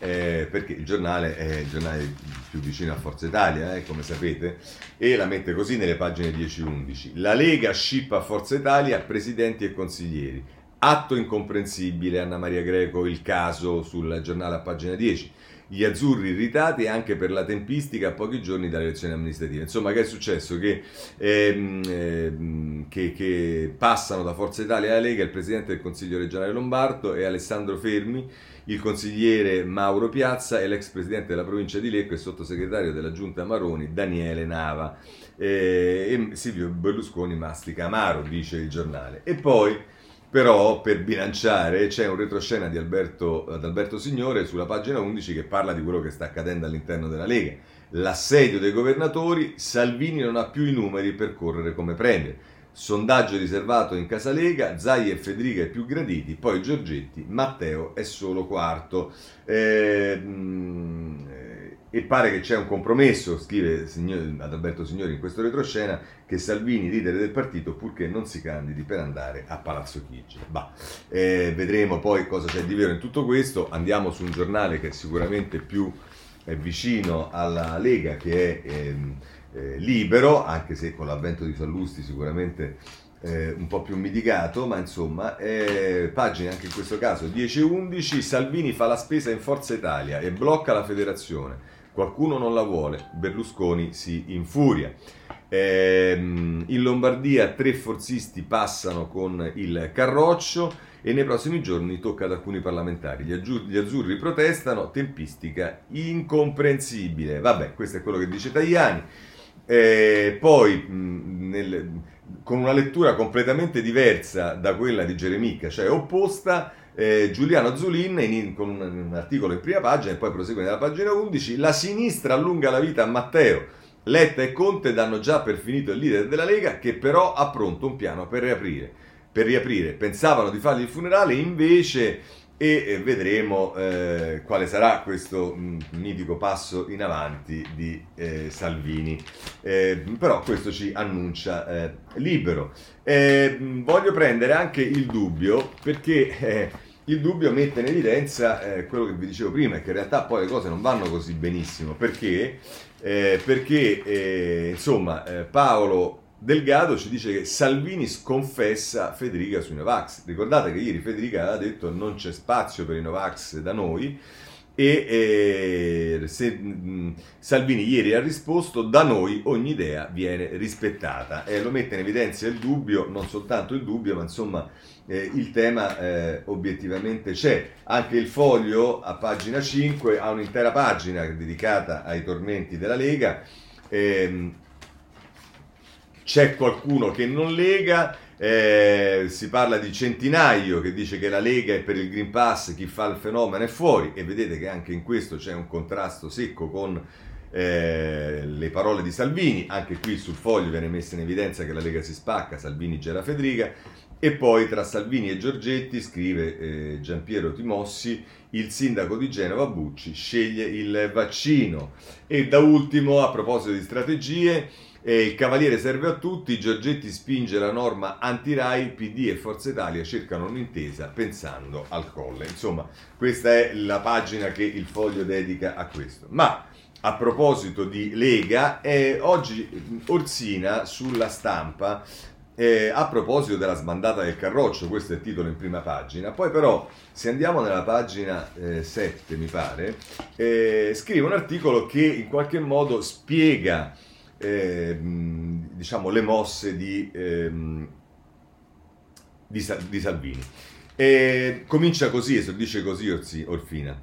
eh, perché il giornale è il giornale più vicino a Forza Italia, eh, come sapete, e la mette così nelle pagine 10-11. La Lega scippa Forza Italia presidenti e consiglieri. Atto incomprensibile, Anna Maria Greco, il caso sul giornale a pagina 10 gli azzurri irritati anche per la tempistica a pochi giorni dalle elezioni amministrative. Insomma, che è successo? Che, ehm, ehm, che, che passano da Forza Italia alla Lega il Presidente del Consiglio regionale Lombardo e Alessandro Fermi, il consigliere Mauro Piazza e l'ex Presidente della provincia di Lecco e sottosegretario della Giunta Maroni Daniele Nava. Eh, e Silvio Berlusconi mastica amaro, dice il giornale. E poi però per bilanciare c'è un retroscena di Alberto, Alberto Signore sulla pagina 11 che parla di quello che sta accadendo all'interno della Lega. L'assedio dei governatori, Salvini non ha più i numeri per correre come premier. Sondaggio riservato in Casa Lega, Zai e Federica i più graditi, poi Giorgetti, Matteo è solo quarto. Eh, e pare che c'è un compromesso, scrive ad Alberto Signori in questo retroscena, che Salvini, leader del partito, purché non si candidi per andare a Palazzo Chigi. Bah, eh, vedremo poi cosa c'è di vero in tutto questo. Andiamo su un giornale che è sicuramente più è vicino alla Lega, che è ehm, eh, libero, anche se con l'avvento di Sallusti sicuramente eh, un po' più mitigato, ma insomma, eh, pagine anche in questo caso 10-11, Salvini fa la spesa in Forza Italia e blocca la federazione. Qualcuno non la vuole, Berlusconi si infuria. Eh, in Lombardia tre forzisti passano con il carroccio e nei prossimi giorni tocca ad alcuni parlamentari. Gli, aggiur- gli azzurri protestano, tempistica incomprensibile. Vabbè, questo è quello che dice Tajani. Eh, poi, mh, nel, con una lettura completamente diversa da quella di Geremica, cioè opposta, eh, Giuliano Zulin in, con un, articolo in prima pagina e poi prosegue nella pagina 11, la sinistra allunga la vita a Matteo. Letta e Conte danno già per finito il leader della Lega che però ha pronto un piano per riaprire. Per riaprire. Pensavano di fargli il funerale, invece e vedremo eh, quale sarà questo mm, mitico passo in avanti di eh, Salvini. Eh, però questo ci annuncia eh, libero. Eh, voglio prendere anche il dubbio perché eh, il dubbio mette in evidenza eh, quello che vi dicevo prima, che in realtà poi le cose non vanno così benissimo, perché, eh, perché eh, insomma eh, Paolo Delgado ci dice che Salvini sconfessa Federica sui Novax. Ricordate che ieri Federica aveva detto non c'è spazio per i Novax da noi, e eh, se, mh, Salvini ieri ha risposto da noi ogni idea viene rispettata e lo mette in evidenza il dubbio, non soltanto il dubbio ma insomma eh, il tema eh, obiettivamente c'è. Anche il foglio a pagina 5 ha un'intera pagina dedicata ai tormenti della Lega. Ehm, c'è qualcuno che non lega, eh, si parla di centinaio che dice che la Lega è per il Green Pass, chi fa il fenomeno è fuori. E vedete che anche in questo c'è un contrasto secco con eh, le parole di Salvini, anche qui sul foglio viene messa in evidenza che la Lega si spacca, Salvini gira Federica. E poi tra Salvini e Giorgetti, scrive eh, Giampiero Timossi, il sindaco di Genova Bucci sceglie il vaccino. E da ultimo, a proposito di strategie, eh, il Cavaliere serve a tutti, Giorgetti spinge la norma anti-RAI, PD e Forza Italia cercano un'intesa pensando al colle. Insomma, questa è la pagina che il foglio dedica a questo. Ma a proposito di Lega, eh, oggi Orsina sulla stampa eh, a proposito della sbandata del carroccio, questo è il titolo in prima pagina, poi però se andiamo nella pagina eh, 7 mi pare, eh, scrive un articolo che in qualche modo spiega ehm, diciamo, le mosse di, ehm, di, di Salvini. E comincia così, e dice così Orfina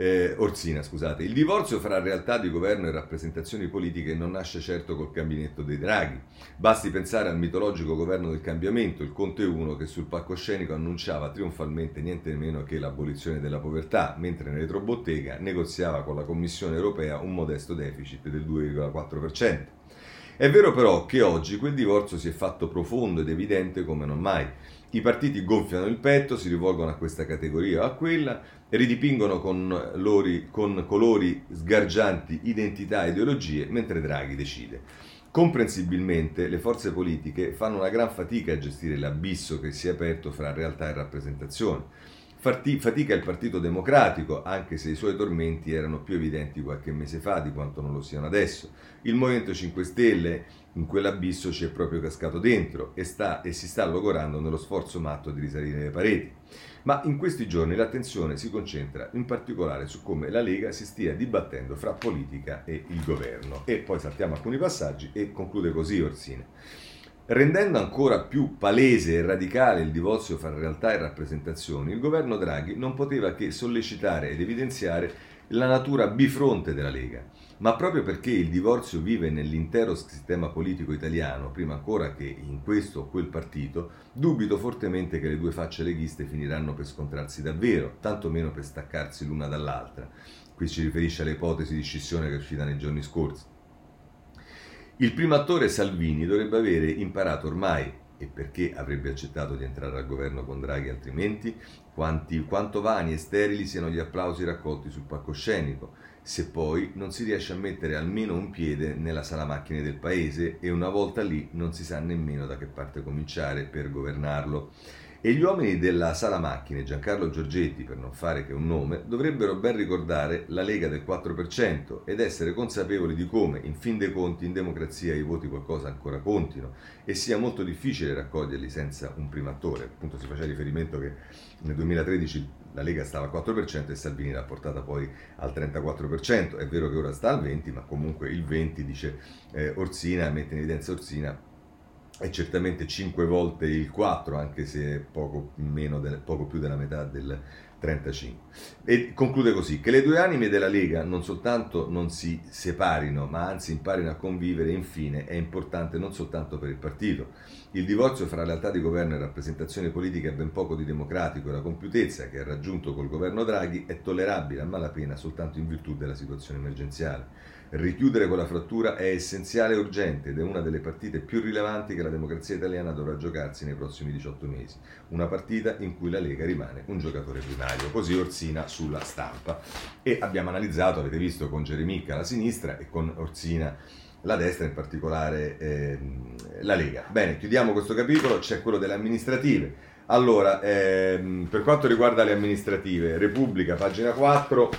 eh, Orsina, scusate. Il divorzio fra realtà di governo e rappresentazioni politiche non nasce certo col gabinetto dei Draghi. Basti pensare al mitologico governo del cambiamento, il Conte 1, che sul palcoscenico annunciava trionfalmente niente meno che l'abolizione della povertà, mentre nel retrobottega negoziava con la Commissione europea un modesto deficit del 2,4%. È vero però che oggi quel divorzio si è fatto profondo ed evidente come non mai. I partiti gonfiano il petto, si rivolgono a questa categoria o a quella, ridipingono con, lori, con colori sgargianti identità e ideologie, mentre Draghi decide. Comprensibilmente le forze politiche fanno una gran fatica a gestire l'abisso che si è aperto fra realtà e rappresentazione. Fatica il Partito Democratico, anche se i suoi tormenti erano più evidenti qualche mese fa di quanto non lo siano adesso. Il Movimento 5 Stelle in quell'abisso ci è proprio cascato dentro e, sta, e si sta logorando nello sforzo matto di risalire le pareti. Ma in questi giorni l'attenzione si concentra in particolare su come la Lega si stia dibattendo fra politica e il governo. E poi saltiamo alcuni passaggi e conclude così Orsina. Rendendo ancora più palese e radicale il divorzio fra realtà e rappresentazioni, il governo Draghi non poteva che sollecitare ed evidenziare la natura bifronte della Lega. Ma proprio perché il divorzio vive nell'intero sistema politico italiano, prima ancora che in questo o quel partito, dubito fortemente che le due facce leghiste finiranno per scontrarsi davvero, tantomeno per staccarsi l'una dall'altra. Qui ci riferisce alle ipotesi di scissione che è uscita nei giorni scorsi. Il primo attore Salvini dovrebbe avere imparato ormai, e perché avrebbe accettato di entrare al governo con Draghi altrimenti, quanti, quanto vani e sterili siano gli applausi raccolti sul palcoscenico, se poi non si riesce a mettere almeno un piede nella sala macchine del paese e una volta lì non si sa nemmeno da che parte cominciare per governarlo. E gli uomini della sala macchine, Giancarlo Giorgetti per non fare che un nome, dovrebbero ben ricordare la Lega del 4% ed essere consapevoli di come, in fin dei conti, in democrazia i voti qualcosa ancora contino e sia molto difficile raccoglierli senza un primo attore. Appunto si faceva riferimento che nel 2013 la Lega stava al 4% e Salvini l'ha portata poi al 34%. È vero che ora sta al 20%, ma comunque il 20% dice eh, Orsina, mette in evidenza Orsina è certamente 5 volte il 4, anche se poco, del, poco, più della metà del 35. E conclude così, che le due anime della Lega non soltanto non si separino, ma anzi imparino a convivere, infine è importante non soltanto per il partito. Il divorzio fra realtà di governo e rappresentazione politica è ben poco di democratico e la compiutezza che ha raggiunto col governo Draghi è tollerabile a malapena soltanto in virtù della situazione emergenziale. Richiudere quella frattura è essenziale e urgente ed è una delle partite più rilevanti che la democrazia italiana dovrà giocarsi nei prossimi 18 mesi. Una partita in cui la Lega rimane un giocatore primario. Così Orsina sulla stampa. E abbiamo analizzato, avete visto, con Geremicca la sinistra e con Orsina la destra, in particolare eh, la Lega. Bene, chiudiamo questo capitolo, c'è quello delle amministrative. Allora, ehm, per quanto riguarda le amministrative, Repubblica, pagina 4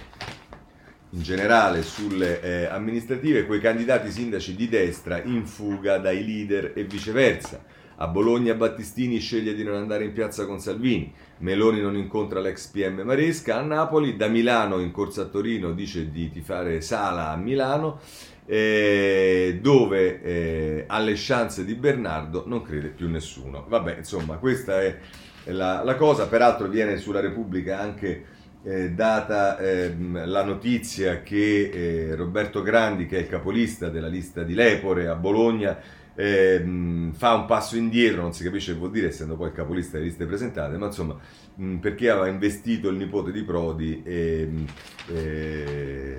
in generale sulle eh, amministrative, quei candidati sindaci di destra in fuga dai leader e viceversa. A Bologna Battistini sceglie di non andare in piazza con Salvini, Meloni non incontra l'ex PM Maresca, a Napoli, da Milano in corsa a Torino dice di tifare Sala a Milano, eh, dove eh, alle chance di Bernardo non crede più nessuno. Vabbè, insomma, questa è la, la cosa, peraltro viene sulla Repubblica anche eh, data ehm, la notizia che eh, Roberto Grandi, che è il capolista della lista di Lepore a Bologna, ehm, fa un passo indietro, non si capisce che vuol dire, essendo poi il capolista delle liste presentate, ma insomma, mh, perché aveva investito il nipote di Prodi, ehm, eh,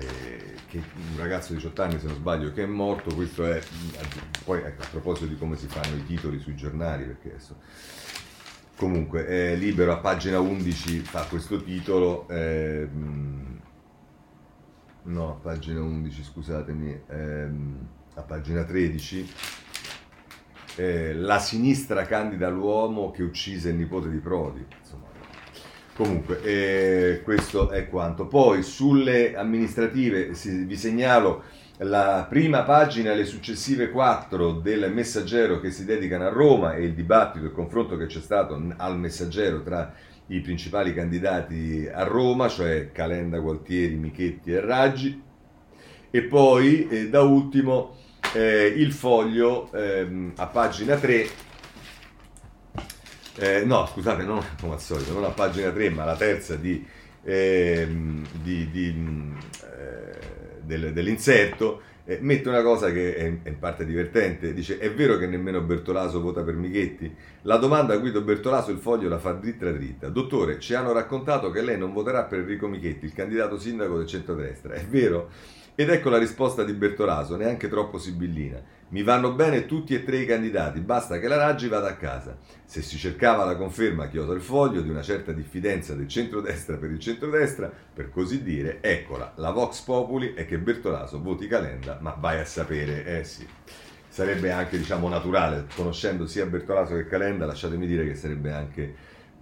che un ragazzo di 18 anni, se non sbaglio, che è morto, questo è, poi ecco, a proposito di come si fanno i titoli sui giornali, perché adesso Comunque, eh, Libero a pagina 11 fa questo titolo. Ehm, no, a pagina 11, scusatemi, ehm, a pagina 13. Eh, la sinistra candida l'uomo che uccise il nipote di Prodi. Insomma, comunque, eh, questo è quanto. Poi sulle amministrative si, vi segnalo la prima pagina e le successive quattro del Messaggero che si dedicano a Roma e il dibattito, il confronto che c'è stato al Messaggero tra i principali candidati a Roma, cioè Calenda, Gualtieri, Michetti e Raggi. E poi, eh, da ultimo, eh, il foglio eh, a pagina 3. Eh, no, scusate, non come al solito, non a pagina 3, ma la terza di, ehm, di, di eh, del, dell'inserto, eh, mette una cosa che è, è, in parte divertente, dice è vero che nemmeno Bertolaso vota per Michetti? La domanda a Guido Bertolaso il foglio la fa dritta dritta. Dottore, ci hanno raccontato che lei non voterà per Enrico Michetti, il candidato sindaco del centrodestra, è vero? Ed ecco la risposta di Bertolaso, neanche troppo sibillina. Mi vanno bene tutti e tre i candidati, basta che la Raggi vada a casa. Se si cercava la conferma, chiosa il foglio, di una certa diffidenza del centrodestra per il centrodestra, per così dire, eccola, la Vox Populi è che Bertolaso voti Calenda, ma vai a sapere, eh sì. Sarebbe anche, diciamo, naturale, conoscendo sia Bertolaso che Calenda, lasciatemi dire che sarebbe anche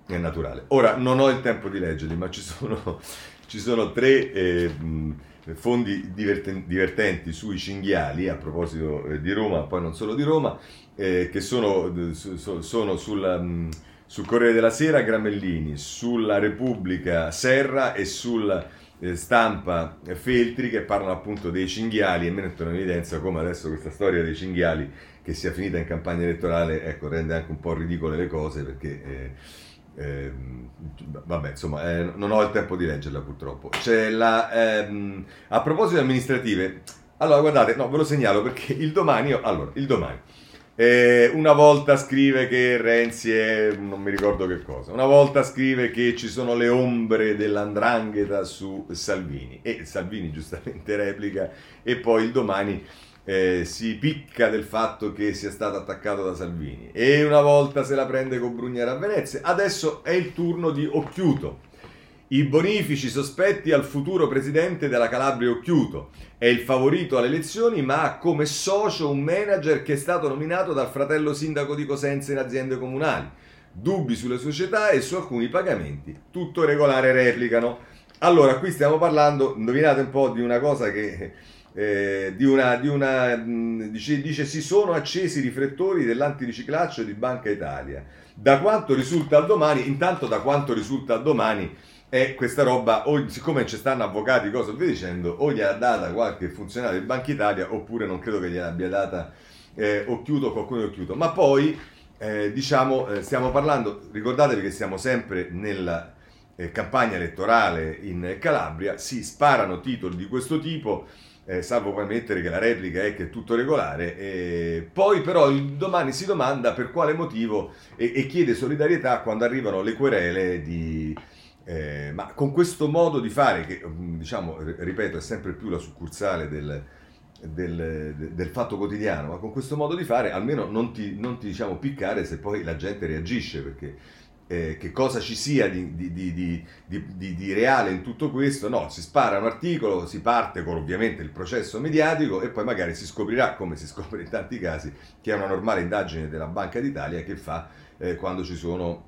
eh, naturale. Ora, non ho il tempo di leggerli, ma ci sono, ci sono tre... Eh, fondi divertenti sui cinghiali, a proposito eh, di Roma, poi non solo di Roma, eh, che sono, sono sulla, mm, sul Corriere della Sera Gramellini, sulla Repubblica Serra e sulla eh, stampa Feltri che parlano appunto dei cinghiali e mettono in evidenza come adesso questa storia dei cinghiali che sia finita in campagna elettorale ecco, rende anche un po' ridicole le cose perché... Eh, vabbè, insomma, eh, non ho il tempo di leggerla purtroppo. La, ehm, a proposito amministrative, allora guardate, no, ve lo segnalo perché il domani, allora, il domani, eh, una volta scrive che Renzi è non mi ricordo che cosa, una volta scrive che ci sono le ombre dell'andrangheta su Salvini e Salvini giustamente replica e poi il domani eh, si picca del fatto che sia stato attaccato da Salvini e una volta se la prende con Brugnera a Venezia, adesso è il turno di Occhiuto i bonifici sospetti al futuro presidente della Calabria Occhiuto. È il favorito alle elezioni, ma ha come socio un manager che è stato nominato dal fratello sindaco di Cosenza in aziende comunali. Dubbi sulle società e su alcuni pagamenti. Tutto regolare replicano. Allora, qui stiamo parlando, indovinate un po' di una cosa che... Eh, di una, di una dice, dice si sono accesi i riflettori dell'antiriciclaggio di Banca Italia. Da quanto risulta al domani, intanto da quanto risulta al domani, e questa roba, o, siccome ci stanno avvocati, cosa vi dicendo, o gliel'ha data qualche funzionario di Banca Italia, oppure non credo che gliel'abbia data eh, Occhiuto qualcuno di Occhiuto. Ma poi, eh, diciamo, eh, stiamo parlando, ricordatevi che siamo sempre nella eh, campagna elettorale in Calabria, si sparano titoli di questo tipo, eh, salvo poi mettere che la replica è che è tutto regolare, e poi però il domani si domanda per quale motivo e, e chiede solidarietà quando arrivano le querele di eh, ma con questo modo di fare, che mm, diciamo, ripeto, è sempre più la succursale del, del, del, fatto quotidiano, ma con questo modo di fare almeno non ti, non ti diciamo piccare se poi la gente reagisce, perché eh, che cosa ci sia di, di, di, di, reale in tutto questo, no, si spara un articolo, si parte con ovviamente il processo mediatico e poi magari si scoprirà, come si scopre in tanti casi, che è una normale indagine della Banca d'Italia che fa eh, quando ci sono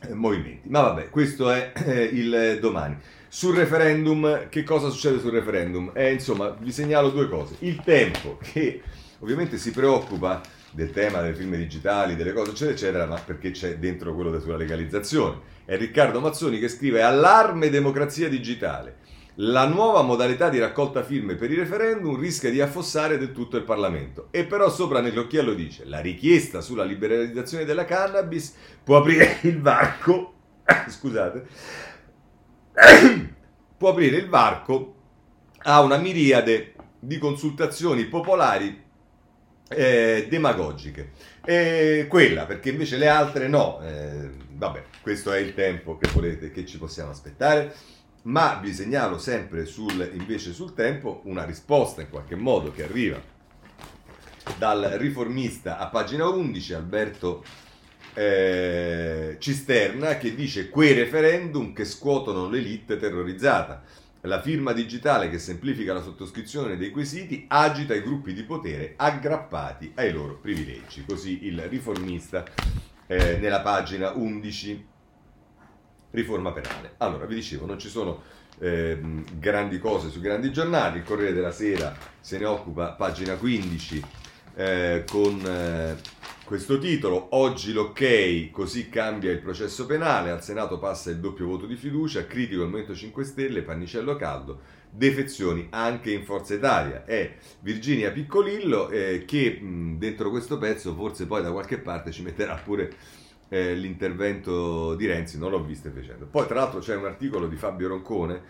eh, movimenti. Ma vabbè, questo è eh, il domani. Sul referendum, che cosa succede sul referendum? Eh, insomma, vi segnalo due cose. Il tempo, che ovviamente si preoccupa del tema delle firme digitali, delle cose eccetera eccetera, ma perché c'è dentro quello sulla legalizzazione. È Riccardo Mazzoni che scrive allarme democrazia digitale. La nuova modalità di raccolta firme per i referendum rischia di affossare del tutto il Parlamento. E però sopra nell'occhiello dice la richiesta sulla liberalizzazione della cannabis può aprire il varco. scusate. può aprire il varco a una miriade di consultazioni popolari eh, demagogiche. E quella, perché invece le altre no. Eh, vabbè, questo è il tempo che volete, che ci possiamo aspettare ma vi segnalo sempre sul, invece sul tempo una risposta in qualche modo che arriva dal riformista a pagina 11 Alberto eh, Cisterna che dice quei referendum che scuotono l'elite terrorizzata la firma digitale che semplifica la sottoscrizione dei quesiti agita i gruppi di potere aggrappati ai loro privilegi. Così il riformista eh, nella pagina 11 riforma penale. Allora, vi dicevo, non ci sono eh, grandi cose sui grandi giornali, il Corriere della Sera se ne occupa, pagina 15, eh, con eh, questo titolo, oggi l'ok, così cambia il processo penale, al Senato passa il doppio voto di fiducia, critico il Movimento 5 Stelle, pannicello caldo, defezioni anche in Forza Italia. È Virginia Piccolillo eh, che mh, dentro questo pezzo forse poi da qualche parte ci metterà pure eh, l'intervento di Renzi, non l'ho visto facendo. Poi tra l'altro c'è un articolo di Fabio Roncone,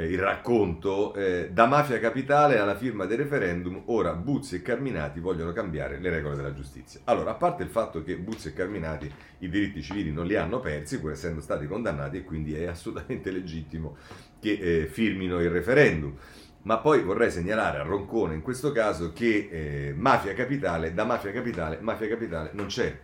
eh, il racconto, eh, da mafia capitale alla firma del referendum, ora Buzzi e Carminati vogliono cambiare le regole della giustizia. Allora, a parte il fatto che Buzzi e Carminati i diritti civili non li hanno persi, pur essendo stati condannati, e quindi è assolutamente legittimo che eh, firmino il referendum. Ma poi vorrei segnalare a Roncone in questo caso che eh, mafia capitale, da mafia capitale, mafia capitale non c'è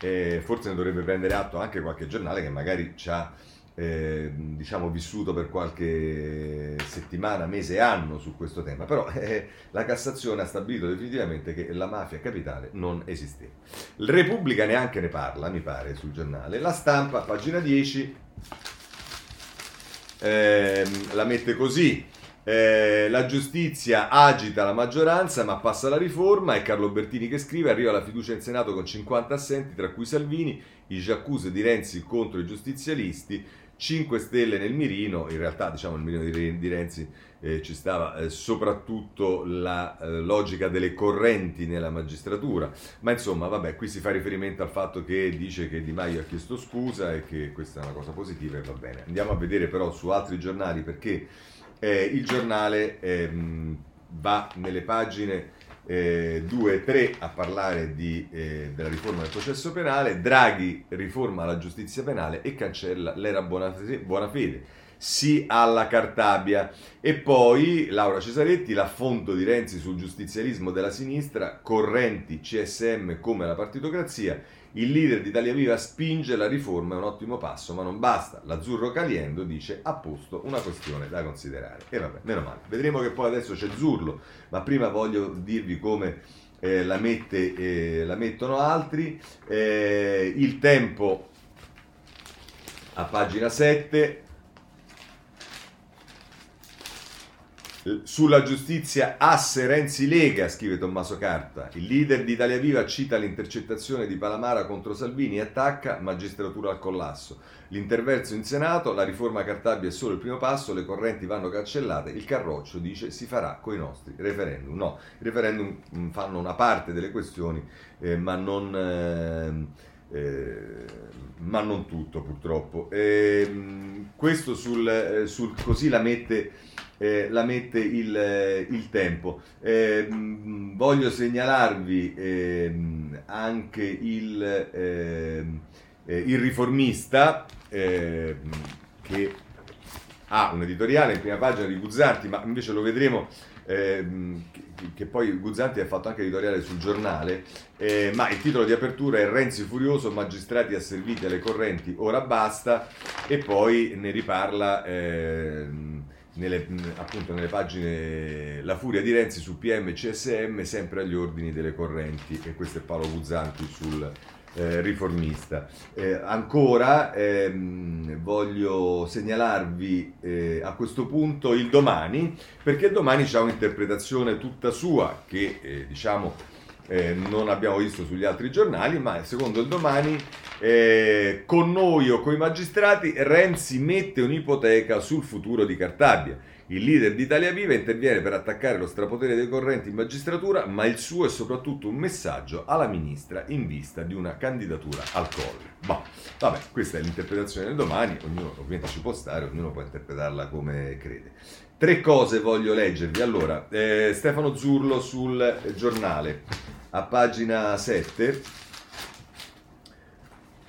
e forse ne dovrebbe prendere atto anche qualche giornale che magari ci ha eh, diciamo vissuto per qualche settimana, mese, anno su questo tema, però eh, la Cassazione ha stabilito definitivamente che la mafia capitale non esisteva. Il Repubblica neanche ne parla, mi pare, sul giornale. La stampa, pagina 10, eh, la mette così. Eh, la giustizia agita la maggioranza ma passa la riforma e Carlo Bertini che scrive arriva la fiducia in Senato con 50 assenti tra cui Salvini, i giaccuse di Renzi contro i giustizialisti 5 Stelle nel mirino, in realtà diciamo il mirino di, Renzi eh, ci stava eh, soprattutto la eh, logica delle correnti nella magistratura, ma insomma vabbè qui si fa riferimento al fatto che dice che Di Maio ha chiesto scusa e che questa è una cosa positiva e va bene. Andiamo a vedere però su altri giornali perché eh, il giornale ehm, va nelle pagine eh, 2 e 3 a parlare di, eh, della riforma del processo penale, Draghi riforma la giustizia penale e cancella l'era buona, fede. Sì alla Cartabia. E poi Laura Cesaretti, l'affonto di Renzi sul giustizialismo della sinistra, correnti CSM come la partitocrazia il leader di Italia Viva spinge la riforma, è un ottimo passo, ma non basta. L'azzurro Caliendo dice a posto una questione da considerare. E vabbè, meno male. Vedremo che poi adesso c'è Zurlo, ma prima voglio dirvi come eh, la, mette, eh, la, mettono altri. Eh, il tempo a pagina 7 Sulla giustizia asse Renzi Lega, scrive Tommaso Carta. Il leader di Italia Viva cita l'intercettazione di Palamara contro Salvini e attacca magistratura al collasso. L'interverso in Senato, la riforma Cartabia è solo il primo passo, le correnti vanno cancellate, il Carroccio dice si farà con i nostri referendum. No, i referendum mm, fanno una parte delle questioni, eh, ma non... Eh, eh, ma non tutto purtroppo. Eh, questo sul, eh, sul, così la mette eh, la mette il, eh, il tempo. Eh, voglio segnalarvi ehm, anche il, ehm, eh, il riformista ehm, che ha un editoriale in prima pagina di Guzzanti, ma invece lo vedremo ehm, che, poi Guzzanti ha fatto anche editoriale sul giornale, eh, ma il titolo di apertura è Renzi furioso, magistrati asserviti alle correnti, ora basta, e poi ne riparla... Eh, nelle, appunto nelle pagine La furia di Renzi su PM e CSM, sempre agli ordini delle correnti, e questo è Paolo Guzzanti sul eh, riformista. Eh, ancora ehm, voglio segnalarvi eh, a questo punto il domani, perché domani c'è un'interpretazione tutta sua che eh, diciamo eh, non abbiamo visto sugli altri giornali, ma secondo il domani, eh, con noi o con i magistrati, Renzi mette un'ipoteca sul futuro di Cartabia. Il leader di Italia Viva interviene per attaccare lo strapotere dei correnti in magistratura, ma il suo è soprattutto un messaggio alla ministra in vista di una candidatura al colle. Bah, vabbè, questa è l'interpretazione del domani, ognuno ovviamente ci può stare, ognuno può interpretarla come crede. Tre cose voglio leggervi. Allora, eh, Stefano Zurlo sul giornale a pagina 7,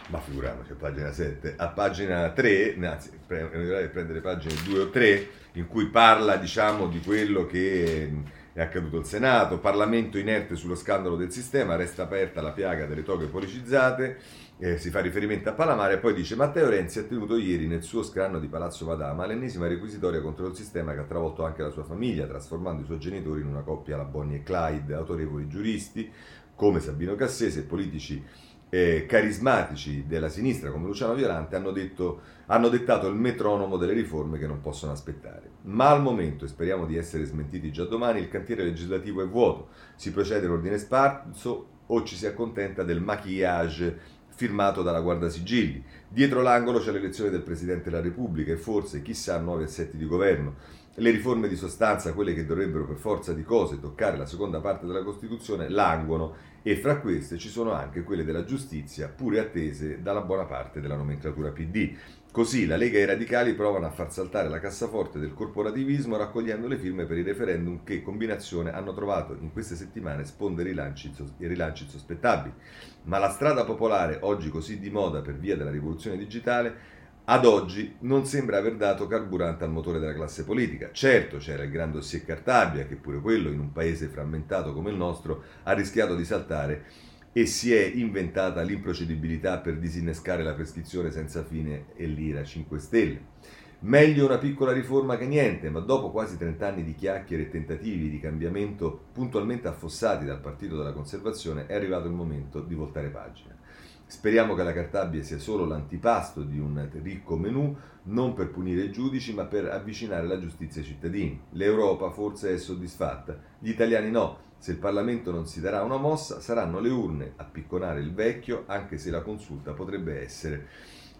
ma figuriamoci a pagina 7, a pagina 3, anzi prende le pagine 2 o 3, in cui parla diciamo di quello che è accaduto al Senato, Parlamento inerte sullo scandalo del sistema, resta aperta la piaga delle toghe policizzate, eh, si fa riferimento a Palamare e poi dice Matteo Renzi ha tenuto ieri nel suo scranno di Palazzo Madama l'ennesima requisitoria contro il sistema che ha travolto anche la sua famiglia, trasformando i suoi genitori in una coppia alla Bonnie e Clyde, autorevoli giuristi come Sabino Cassese e politici eh, carismatici della sinistra come Luciano Violante hanno, detto, hanno dettato il metronomo delle riforme che non possono aspettare. Ma al momento, e speriamo di essere smentiti già domani, il cantiere legislativo è vuoto, si procede in ordine sparso o ci si accontenta del maquillage firmato dalla Guarda Sigilli. Dietro l'angolo c'è l'elezione del Presidente della Repubblica e forse, chissà, nuovi assetti di governo. Le riforme di sostanza, quelle che dovrebbero per forza di cose toccare la seconda parte della Costituzione, languono e fra queste ci sono anche quelle della giustizia, pure attese dalla buona parte della nomenclatura PD. Così la Lega e i radicali provano a far saltare la cassaforte del corporativismo raccogliendo le firme per i referendum che, combinazione, hanno trovato in queste settimane sponde rilanci, rilanci insospettabili. Ma la strada popolare, oggi così di moda per via della rivoluzione digitale, ad oggi non sembra aver dato carburante al motore della classe politica. Certo c'era il gran dossier Cartabia, che pure quello, in un paese frammentato come il nostro, ha rischiato di saltare e si è inventata l'improcedibilità per disinnescare la prescrizione senza fine e l'ira 5 Stelle. Meglio una piccola riforma che niente, ma dopo quasi 30 anni di chiacchiere e tentativi di cambiamento puntualmente affossati dal Partito della Conservazione, è arrivato il momento di voltare pagina. Speriamo che la Cartabia sia solo l'antipasto di un ricco menù, non per punire i giudici, ma per avvicinare la giustizia ai cittadini. L'Europa forse è soddisfatta, gli italiani no. Se il Parlamento non si darà una mossa, saranno le urne a picconare il vecchio, anche se la consulta potrebbe essere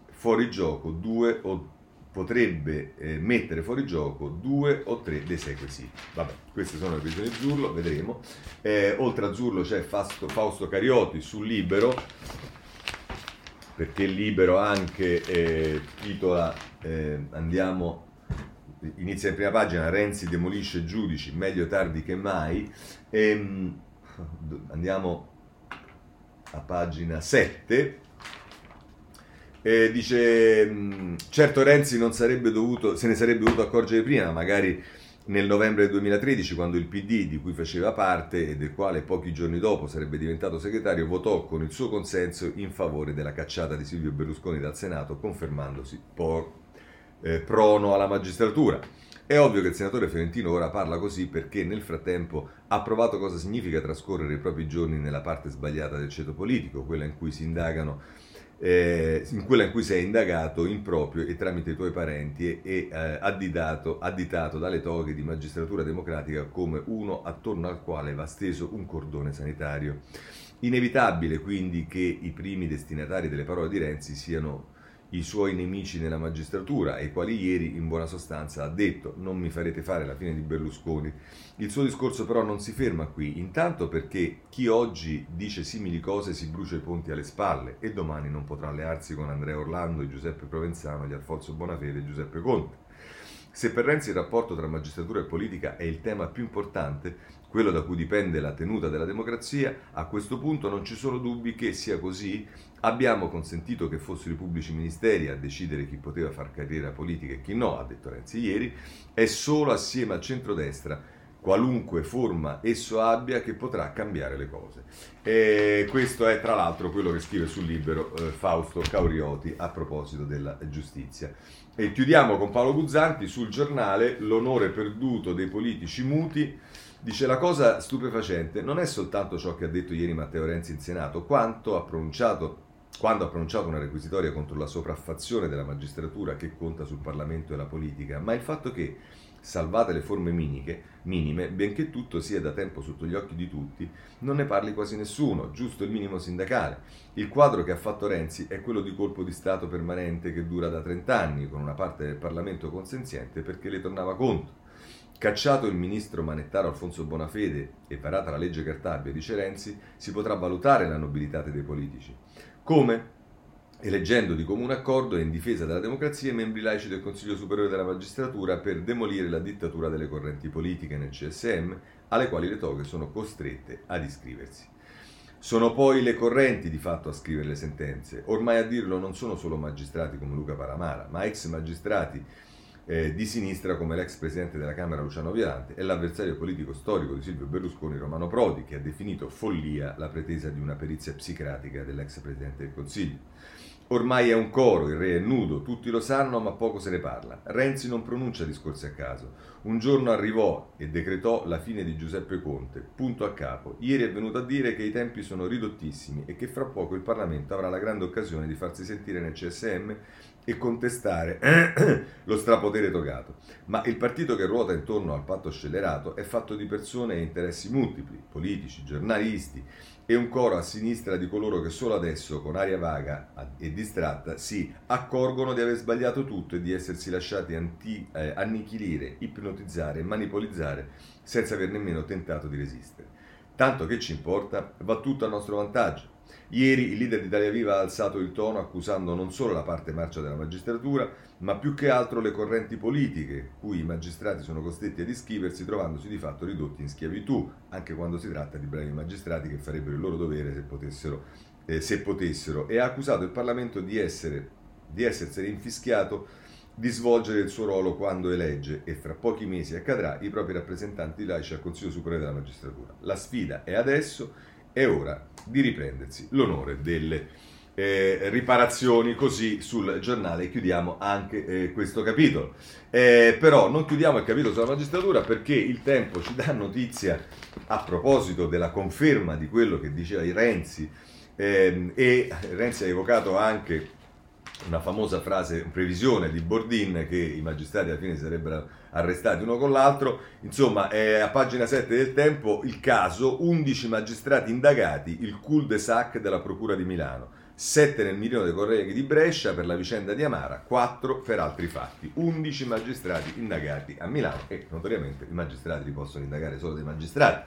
fuori gioco due o potrebbe eh, mettere fuori gioco due o tre dei sei quesiti. Vabbè, queste sono le previsioni di Zurlo, vedremo. Eh, oltre a Zurlo c'è Fausto, Fausto Carioti sul Libero, perché Libero anche eh, titola eh, andiamo inizia in prima pagina Renzi demolisce giudici meglio tardi che mai. E, ehm, andiamo a pagina 7 e dice mm, certo Renzi non sarebbe dovuto, se ne sarebbe dovuto accorgere prima magari nel novembre del 2013, quando il PD, di cui faceva parte e del quale pochi giorni dopo sarebbe diventato segretario, votò con il suo consenso in favore della cacciata di Silvio Berlusconi dal Senato, confermandosi por, eh, prono alla magistratura. È ovvio che il senatore Fiorentino ora parla così perché nel frattempo ha provato cosa significa trascorrere i propri giorni nella parte sbagliata del ceto politico, quella in cui si indagano eh, in quella in cui sei indagato in proprio e tramite i tuoi parenti e, eh, additato, additato dalle toghe di magistratura democratica come uno attorno al quale va steso un cordone sanitario. Inevitabile quindi che i primi destinatari delle parole di Renzi siano i suoi nemici nella magistratura, ai quali ieri in buona sostanza ha detto non mi farete fare la fine di Berlusconi. Il suo discorso però non si ferma qui, intanto perché chi oggi dice simili cose si brucia i ponti alle spalle e domani non potrà allearsi con Andrea Orlando, Giuseppe Provenzano, gli Alfonso Bonafede e Giuseppe Conte. Se per Renzi il rapporto tra magistratura e politica è il tema più importante, quello da cui dipende la tenuta della democrazia, a questo punto non ci sono dubbi che sia così Abbiamo consentito che fossero i pubblici ministeri a decidere chi poteva far carriera politica e chi no, ha detto Renzi ieri, è solo assieme al centrodestra, qualunque forma esso abbia, che potrà cambiare le cose. E questo è tra l'altro quello che scrive sul libro eh, Fausto Caurioti a proposito della giustizia. E chiudiamo con Paolo Guzzanti sul giornale L'onore perduto dei politici muti. Dice la cosa stupefacente non è soltanto ciò che ha detto ieri Matteo Renzi in Senato, quanto ha pronunciato quando ha pronunciato una requisitoria contro la sopraffazione della magistratura che conta sul Parlamento e la politica, ma il fatto che, salvate le forme miniche, minime, benché tutto sia da tempo sotto gli occhi di tutti, non ne parli quasi nessuno, giusto il minimo sindacale. Il quadro che ha fatto Renzi è quello di colpo di Stato permanente che dura da 30 anni, con una parte del Parlamento consenziente perché le tornava conto. Cacciato il ministro manettaro Alfonso Bonafede e varata la legge Cartabia, dice Renzi, si potrà valutare la nobiltà dei politici. Come? Eleggendo di comune accordo e in difesa della democrazia i membri laici del Consiglio Superiore della Magistratura per demolire la dittatura delle correnti politiche nel CSM, alle quali le toghe sono costrette ad iscriversi. Sono poi le correnti di fatto a scrivere le sentenze. Ormai a dirlo non sono solo magistrati come Luca Paramara, ma ex magistrati eh, di sinistra come l'ex presidente della Camera Luciano Violante e l'avversario politico storico di Silvio Berlusconi Romano Prodi, che ha definito follia la pretesa di una perizia psichiatrica dell'ex presidente del Consiglio. Ormai è un coro, il re è nudo, tutti lo sanno ma poco se ne parla. Renzi non pronuncia discorsi a caso. Un giorno arrivò e decretò la fine di Giuseppe Conte, punto a capo. Ieri è venuto a dire che i tempi sono ridottissimi e che fra poco il Parlamento avrà la grande occasione di farsi sentire nel CSM e contestare lo strapotere togato. Ma il partito che ruota intorno al patto scellerato è fatto di persone e interessi multipli, politici, giornalisti e un coro a sinistra di coloro che solo adesso, con aria vaga e distratta, si accorgono di aver sbagliato tutto e di essersi lasciati anti, eh, annichilire, ipnotizzare e manipolizzare senza aver nemmeno tentato di resistere. Tanto che ci importa, va tutto a nostro vantaggio. Ieri il leader di Italia Viva ha alzato il tono accusando non solo la parte marcia della magistratura, ma più che altro le correnti politiche, cui i magistrati sono costretti ad iscriversi trovandosi di fatto ridotti in schiavitù, anche quando si tratta di bravi magistrati che farebbero il loro dovere se potessero, eh, se potessero e ha accusato il Parlamento di, essere, di essersene infischiato di svolgere il suo ruolo quando elegge e fra pochi mesi accadrà i propri rappresentanti laici al Consiglio Superiore della Magistratura. La sfida è adesso è ora di riprendersi l'onore delle eh, riparazioni, così sul giornale chiudiamo anche eh, questo capitolo. Eh, però non chiudiamo il capitolo sulla magistratura perché il tempo ci dà notizia a proposito della conferma di quello che diceva Renzi ehm, e Renzi ha evocato anche una famosa frase, previsione di Bordin che i magistrati alla fine sarebbero arrestati uno con l'altro. Insomma, è a pagina 7 del Tempo il caso 11 magistrati indagati, il cul de sac della Procura di Milano. 7 nel milione dei colleghi di Brescia per la vicenda di Amara, 4 per altri fatti, 11 magistrati indagati a Milano e notoriamente i magistrati li possono indagare solo dei magistrati.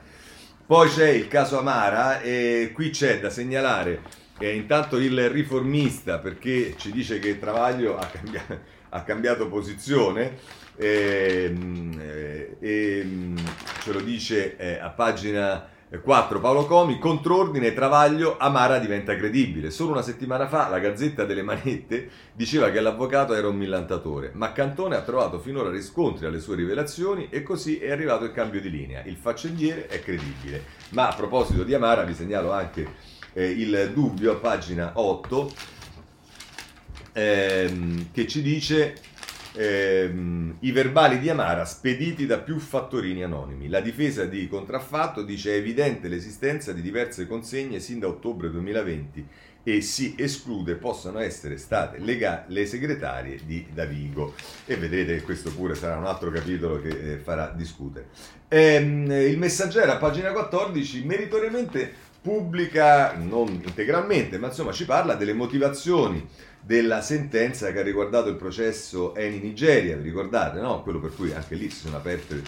Poi c'è il caso Amara e qui c'è da segnalare eh, intanto il riformista perché ci dice che Travaglio ha cambiato, ha cambiato posizione e, ehm, e, eh, ehm, ce lo dice eh, a pagina 4 Paolo Comi, contrordine Travaglio, Amara diventa credibile. Solo una settimana fa la Gazzetta delle Manette diceva che l'avvocato era un millantatore, ma Cantone ha trovato finora riscontri alle sue rivelazioni e così è arrivato il cambio di linea. Il faccendiere è credibile. Ma a proposito di Amara vi segnalo anche eh, il dubbio a pagina 8 ehm, che ci dice ehm, i verbali di Amara spediti da più fattorini anonimi. La difesa di contraffatto dice è evidente l'esistenza di diverse consegne sin da ottobre 2020 e si esclude possano essere state lega- le segretarie di Davigo. E vedrete che questo pure sarà un altro capitolo che eh, farà discutere. Ehm, il messaggero a pagina 14 meritoriamente pubblica, non integralmente, ma insomma ci parla delle motivazioni della sentenza che ha riguardato il processo Eni Nigeria, vi ricordate, no? Quello per cui anche lì si sono aperte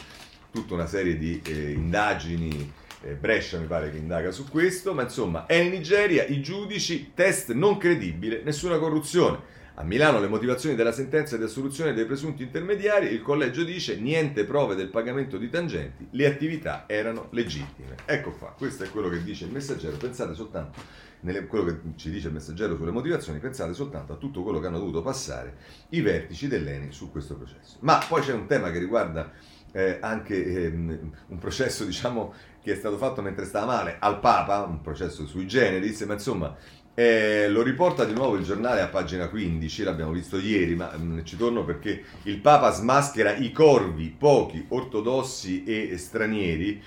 tutta una serie di eh, indagini, eh, Brescia mi pare che indaga su questo, ma insomma Eni Nigeria, i giudici, test non credibile, nessuna corruzione. A Milano le motivazioni della sentenza di assoluzione dei presunti intermediari, il collegio dice niente prove del pagamento di tangenti, le attività erano legittime. Ecco qua, questo è quello che dice il messaggero, pensate soltanto nelle, quello che ci dice il messaggero sulle motivazioni, pensate soltanto a tutto quello che hanno dovuto passare i vertici dell'ENI su questo processo. Ma poi c'è un tema che riguarda eh, anche ehm, un processo diciamo, che è stato fatto mentre stava male al Papa, un processo sui generis, ma insomma eh, lo riporta di nuovo il giornale a pagina 15, l'abbiamo visto ieri, ma mh, mm, ci torno perché il Papa smaschera i corvi, pochi, ortodossi e stranieri,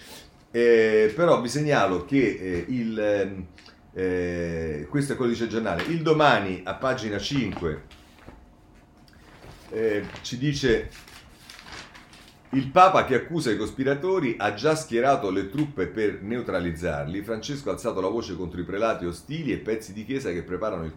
eh, però vi segnalo che eh, il ehm, eh, questo è quello che dice il giornale. Il domani a pagina 5 eh, ci dice il Papa che accusa i cospiratori ha già schierato le truppe per neutralizzarli. Francesco ha alzato la voce contro i prelati ostili e pezzi di chiesa che preparano il,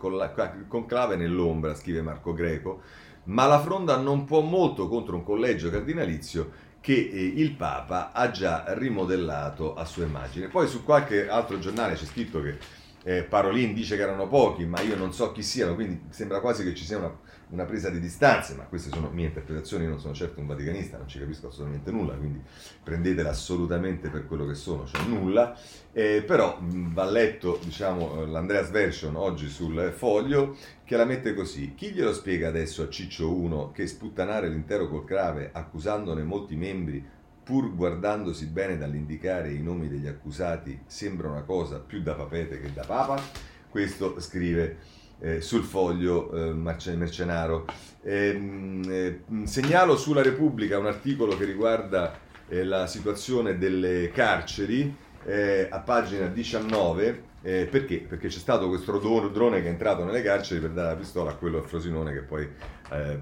conclave nell'ombra, scrive Marco Greco. Ma la fronda non può molto contro un collegio cardinalizio che eh, il Papa ha già rimodellato a sua immagine. Poi su qualche altro giornale c'è scritto che eh, Parolin dice che erano pochi, ma io non so chi siano, quindi sembra quasi che ci sia una, una presa di distanze, ma queste sono mie interpretazioni, io non sono certo un vaticanista, non ci capisco assolutamente nulla, quindi prendetela assolutamente per quello che sono, cioè nulla, eh, però va letto diciamo, l'Andreas Version oggi sul foglio che la mette così, chi glielo spiega adesso a Ciccio 1 che sputtanare l'intero col crave accusandone molti membri pur guardandosi bene dall'indicare i nomi degli accusati, sembra una cosa più da papete che da papa. Questo scrive eh, sul foglio eh, Mercenaro. Ehm, eh, segnalo sulla Repubblica un articolo che riguarda eh, la situazione delle carceri eh, a pagina 19 eh, perché? Perché c'è stato questo drone che è entrato nelle carceri per dare la pistola a quello a Frosinone che poi eh,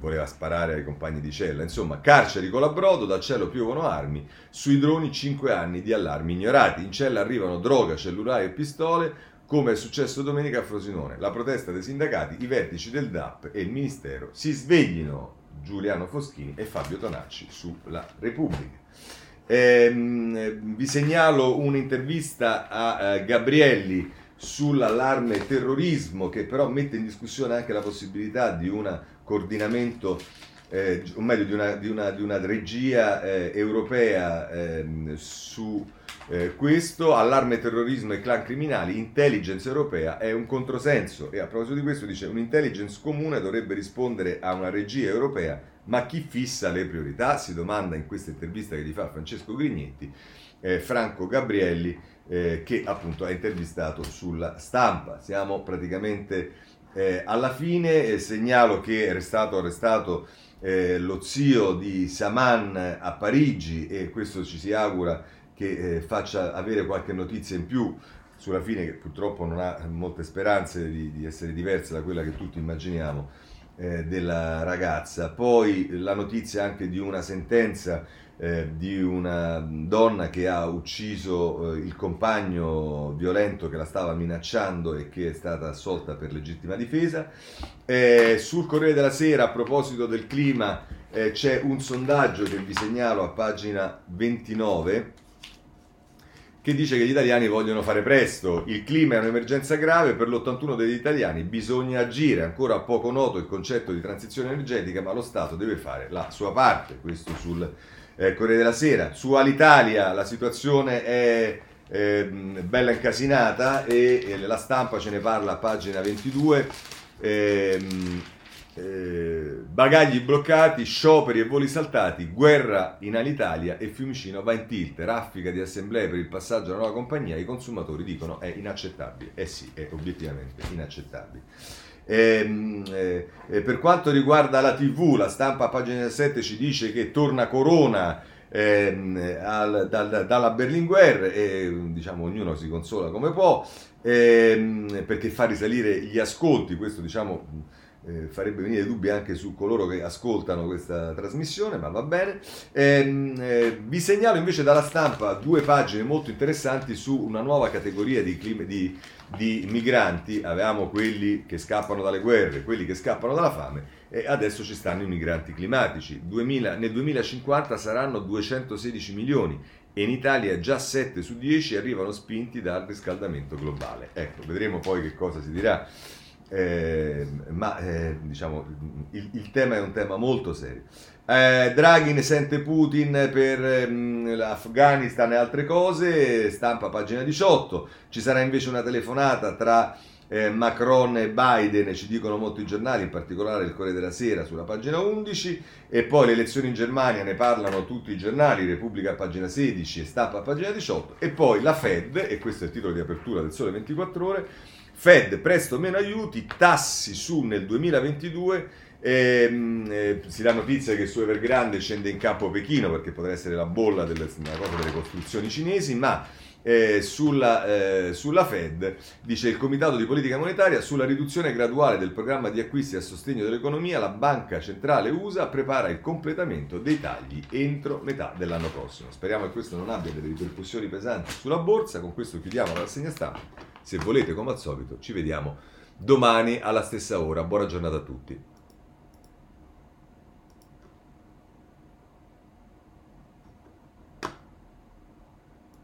voleva sparare ai compagni di cella. Insomma, carceri con la brodo, dal cielo piovono armi, sui droni 5 anni di allarmi ignorati. In cella arrivano droga, cellulari e pistole, come è successo domenica a Frosinone. La protesta dei sindacati, i vertici del DAP e il Ministero si sveglino Giuliano Foschini e Fabio Tonacci sulla Repubblica. Ehm, vi segnalo un'intervista a uh, Gabrielli sull'allarme terrorismo che però mette in discussione anche la possibilità di un coordinamento eh, o meglio di una, di una, di una regia eh, europea eh, su eh, questo, allarme terrorismo e clan criminali, intelligence europea è un controsenso e a proposito di questo dice un'intelligence comune dovrebbe rispondere a una regia europea ma chi fissa le priorità? Si domanda in questa intervista che gli fa Francesco Grignetti, eh, Franco Gabrielli, eh, che appunto ha intervistato sulla stampa. Siamo praticamente eh, alla fine, segnalo che è stato arrestato eh, lo zio di Saman a Parigi e questo ci si augura che eh, faccia avere qualche notizia in più sulla fine, che purtroppo non ha molte speranze di, di essere diversa da quella che tutti immaginiamo eh, della ragazza. Poi la notizia anche di una sentenza eh, di una donna che ha ucciso eh, il compagno violento che la stava minacciando e che è stata assolta per legittima difesa. Eh, sul Corriere della Sera, a proposito del clima, eh, c'è un sondaggio che vi segnalo a pagina 29 che dice che gli italiani vogliono fare presto, il clima è un'emergenza grave, per l'81 degli italiani bisogna agire, ancora poco noto il concetto di transizione energetica, ma lo Stato deve fare la sua parte, questo sul eh, Corriere della Sera. Su Alitalia la situazione è eh, bella incasinata e, e, la stampa ce ne parla a pagina 22. Eh, eh, bagagli bloccati, scioperi e voli saltati, guerra in Alitalia e Fiumicino va in tilt, raffica di assemblee per il passaggio alla nuova compagnia, i consumatori dicono è inaccettabile. Eh sì, è obiettivamente inaccettabile. Eh, eh, per quanto riguarda la TV, la stampa a pagina 7 ci dice che torna Corona ehm, al, dal, dalla Berlinguer e diciamo ognuno si consola come può ehm, perché fa risalire gli ascolti, questo diciamo eh, farebbe venire dubbi anche su coloro che ascoltano questa trasmissione, ma va bene. Eh, eh, vi segnalo invece dalla stampa due pagine molto interessanti su una nuova categoria di, clima, di, di migranti. Avevamo quelli che scappano dalle guerre, quelli che scappano dalla fame e adesso ci stanno i migranti climatici. 2000, nel 2050 saranno 216 milioni e in Italia già 7 su 10 arrivano spinti dal riscaldamento globale. Ecco, vedremo poi che cosa si dirà eh, ma eh, diciamo il, il, tema è un tema molto serio. Eh, Draghi ne sente Putin per ehm, l'Afghanistan e altre cose, stampa pagina 18, ci sarà invece una telefonata tra eh, Macron e Biden, ci dicono molti giornali, in particolare il Corriere della Sera sulla pagina 11, e poi le elezioni in Germania ne parlano tutti i giornali, Repubblica pagina 16 e Stampa pagina 18, e poi la Fed, e questo è il titolo di apertura del Sole 24 ore, Fed presto meno aiuti, tassi su nel 2022. Ehm, eh, si dà notizia che su Evergrande scende in campo Pechino perché potrebbe essere la bolla delle, delle costruzioni cinesi, ma eh, sulla, eh, sulla, Fed dice il Comitato di Politica Monetaria sulla riduzione graduale del programma di acquisti a sostegno dell'economia, la Banca Centrale USA prepara il completamento dei tagli entro metà dell'anno prossimo. Speriamo che questo non abbia delle ripercussioni pesanti sulla borsa. Con questo chiudiamo la rassegna stampa. Se volete, come al solito, ci vediamo domani alla stessa ora. Buona giornata a tutti.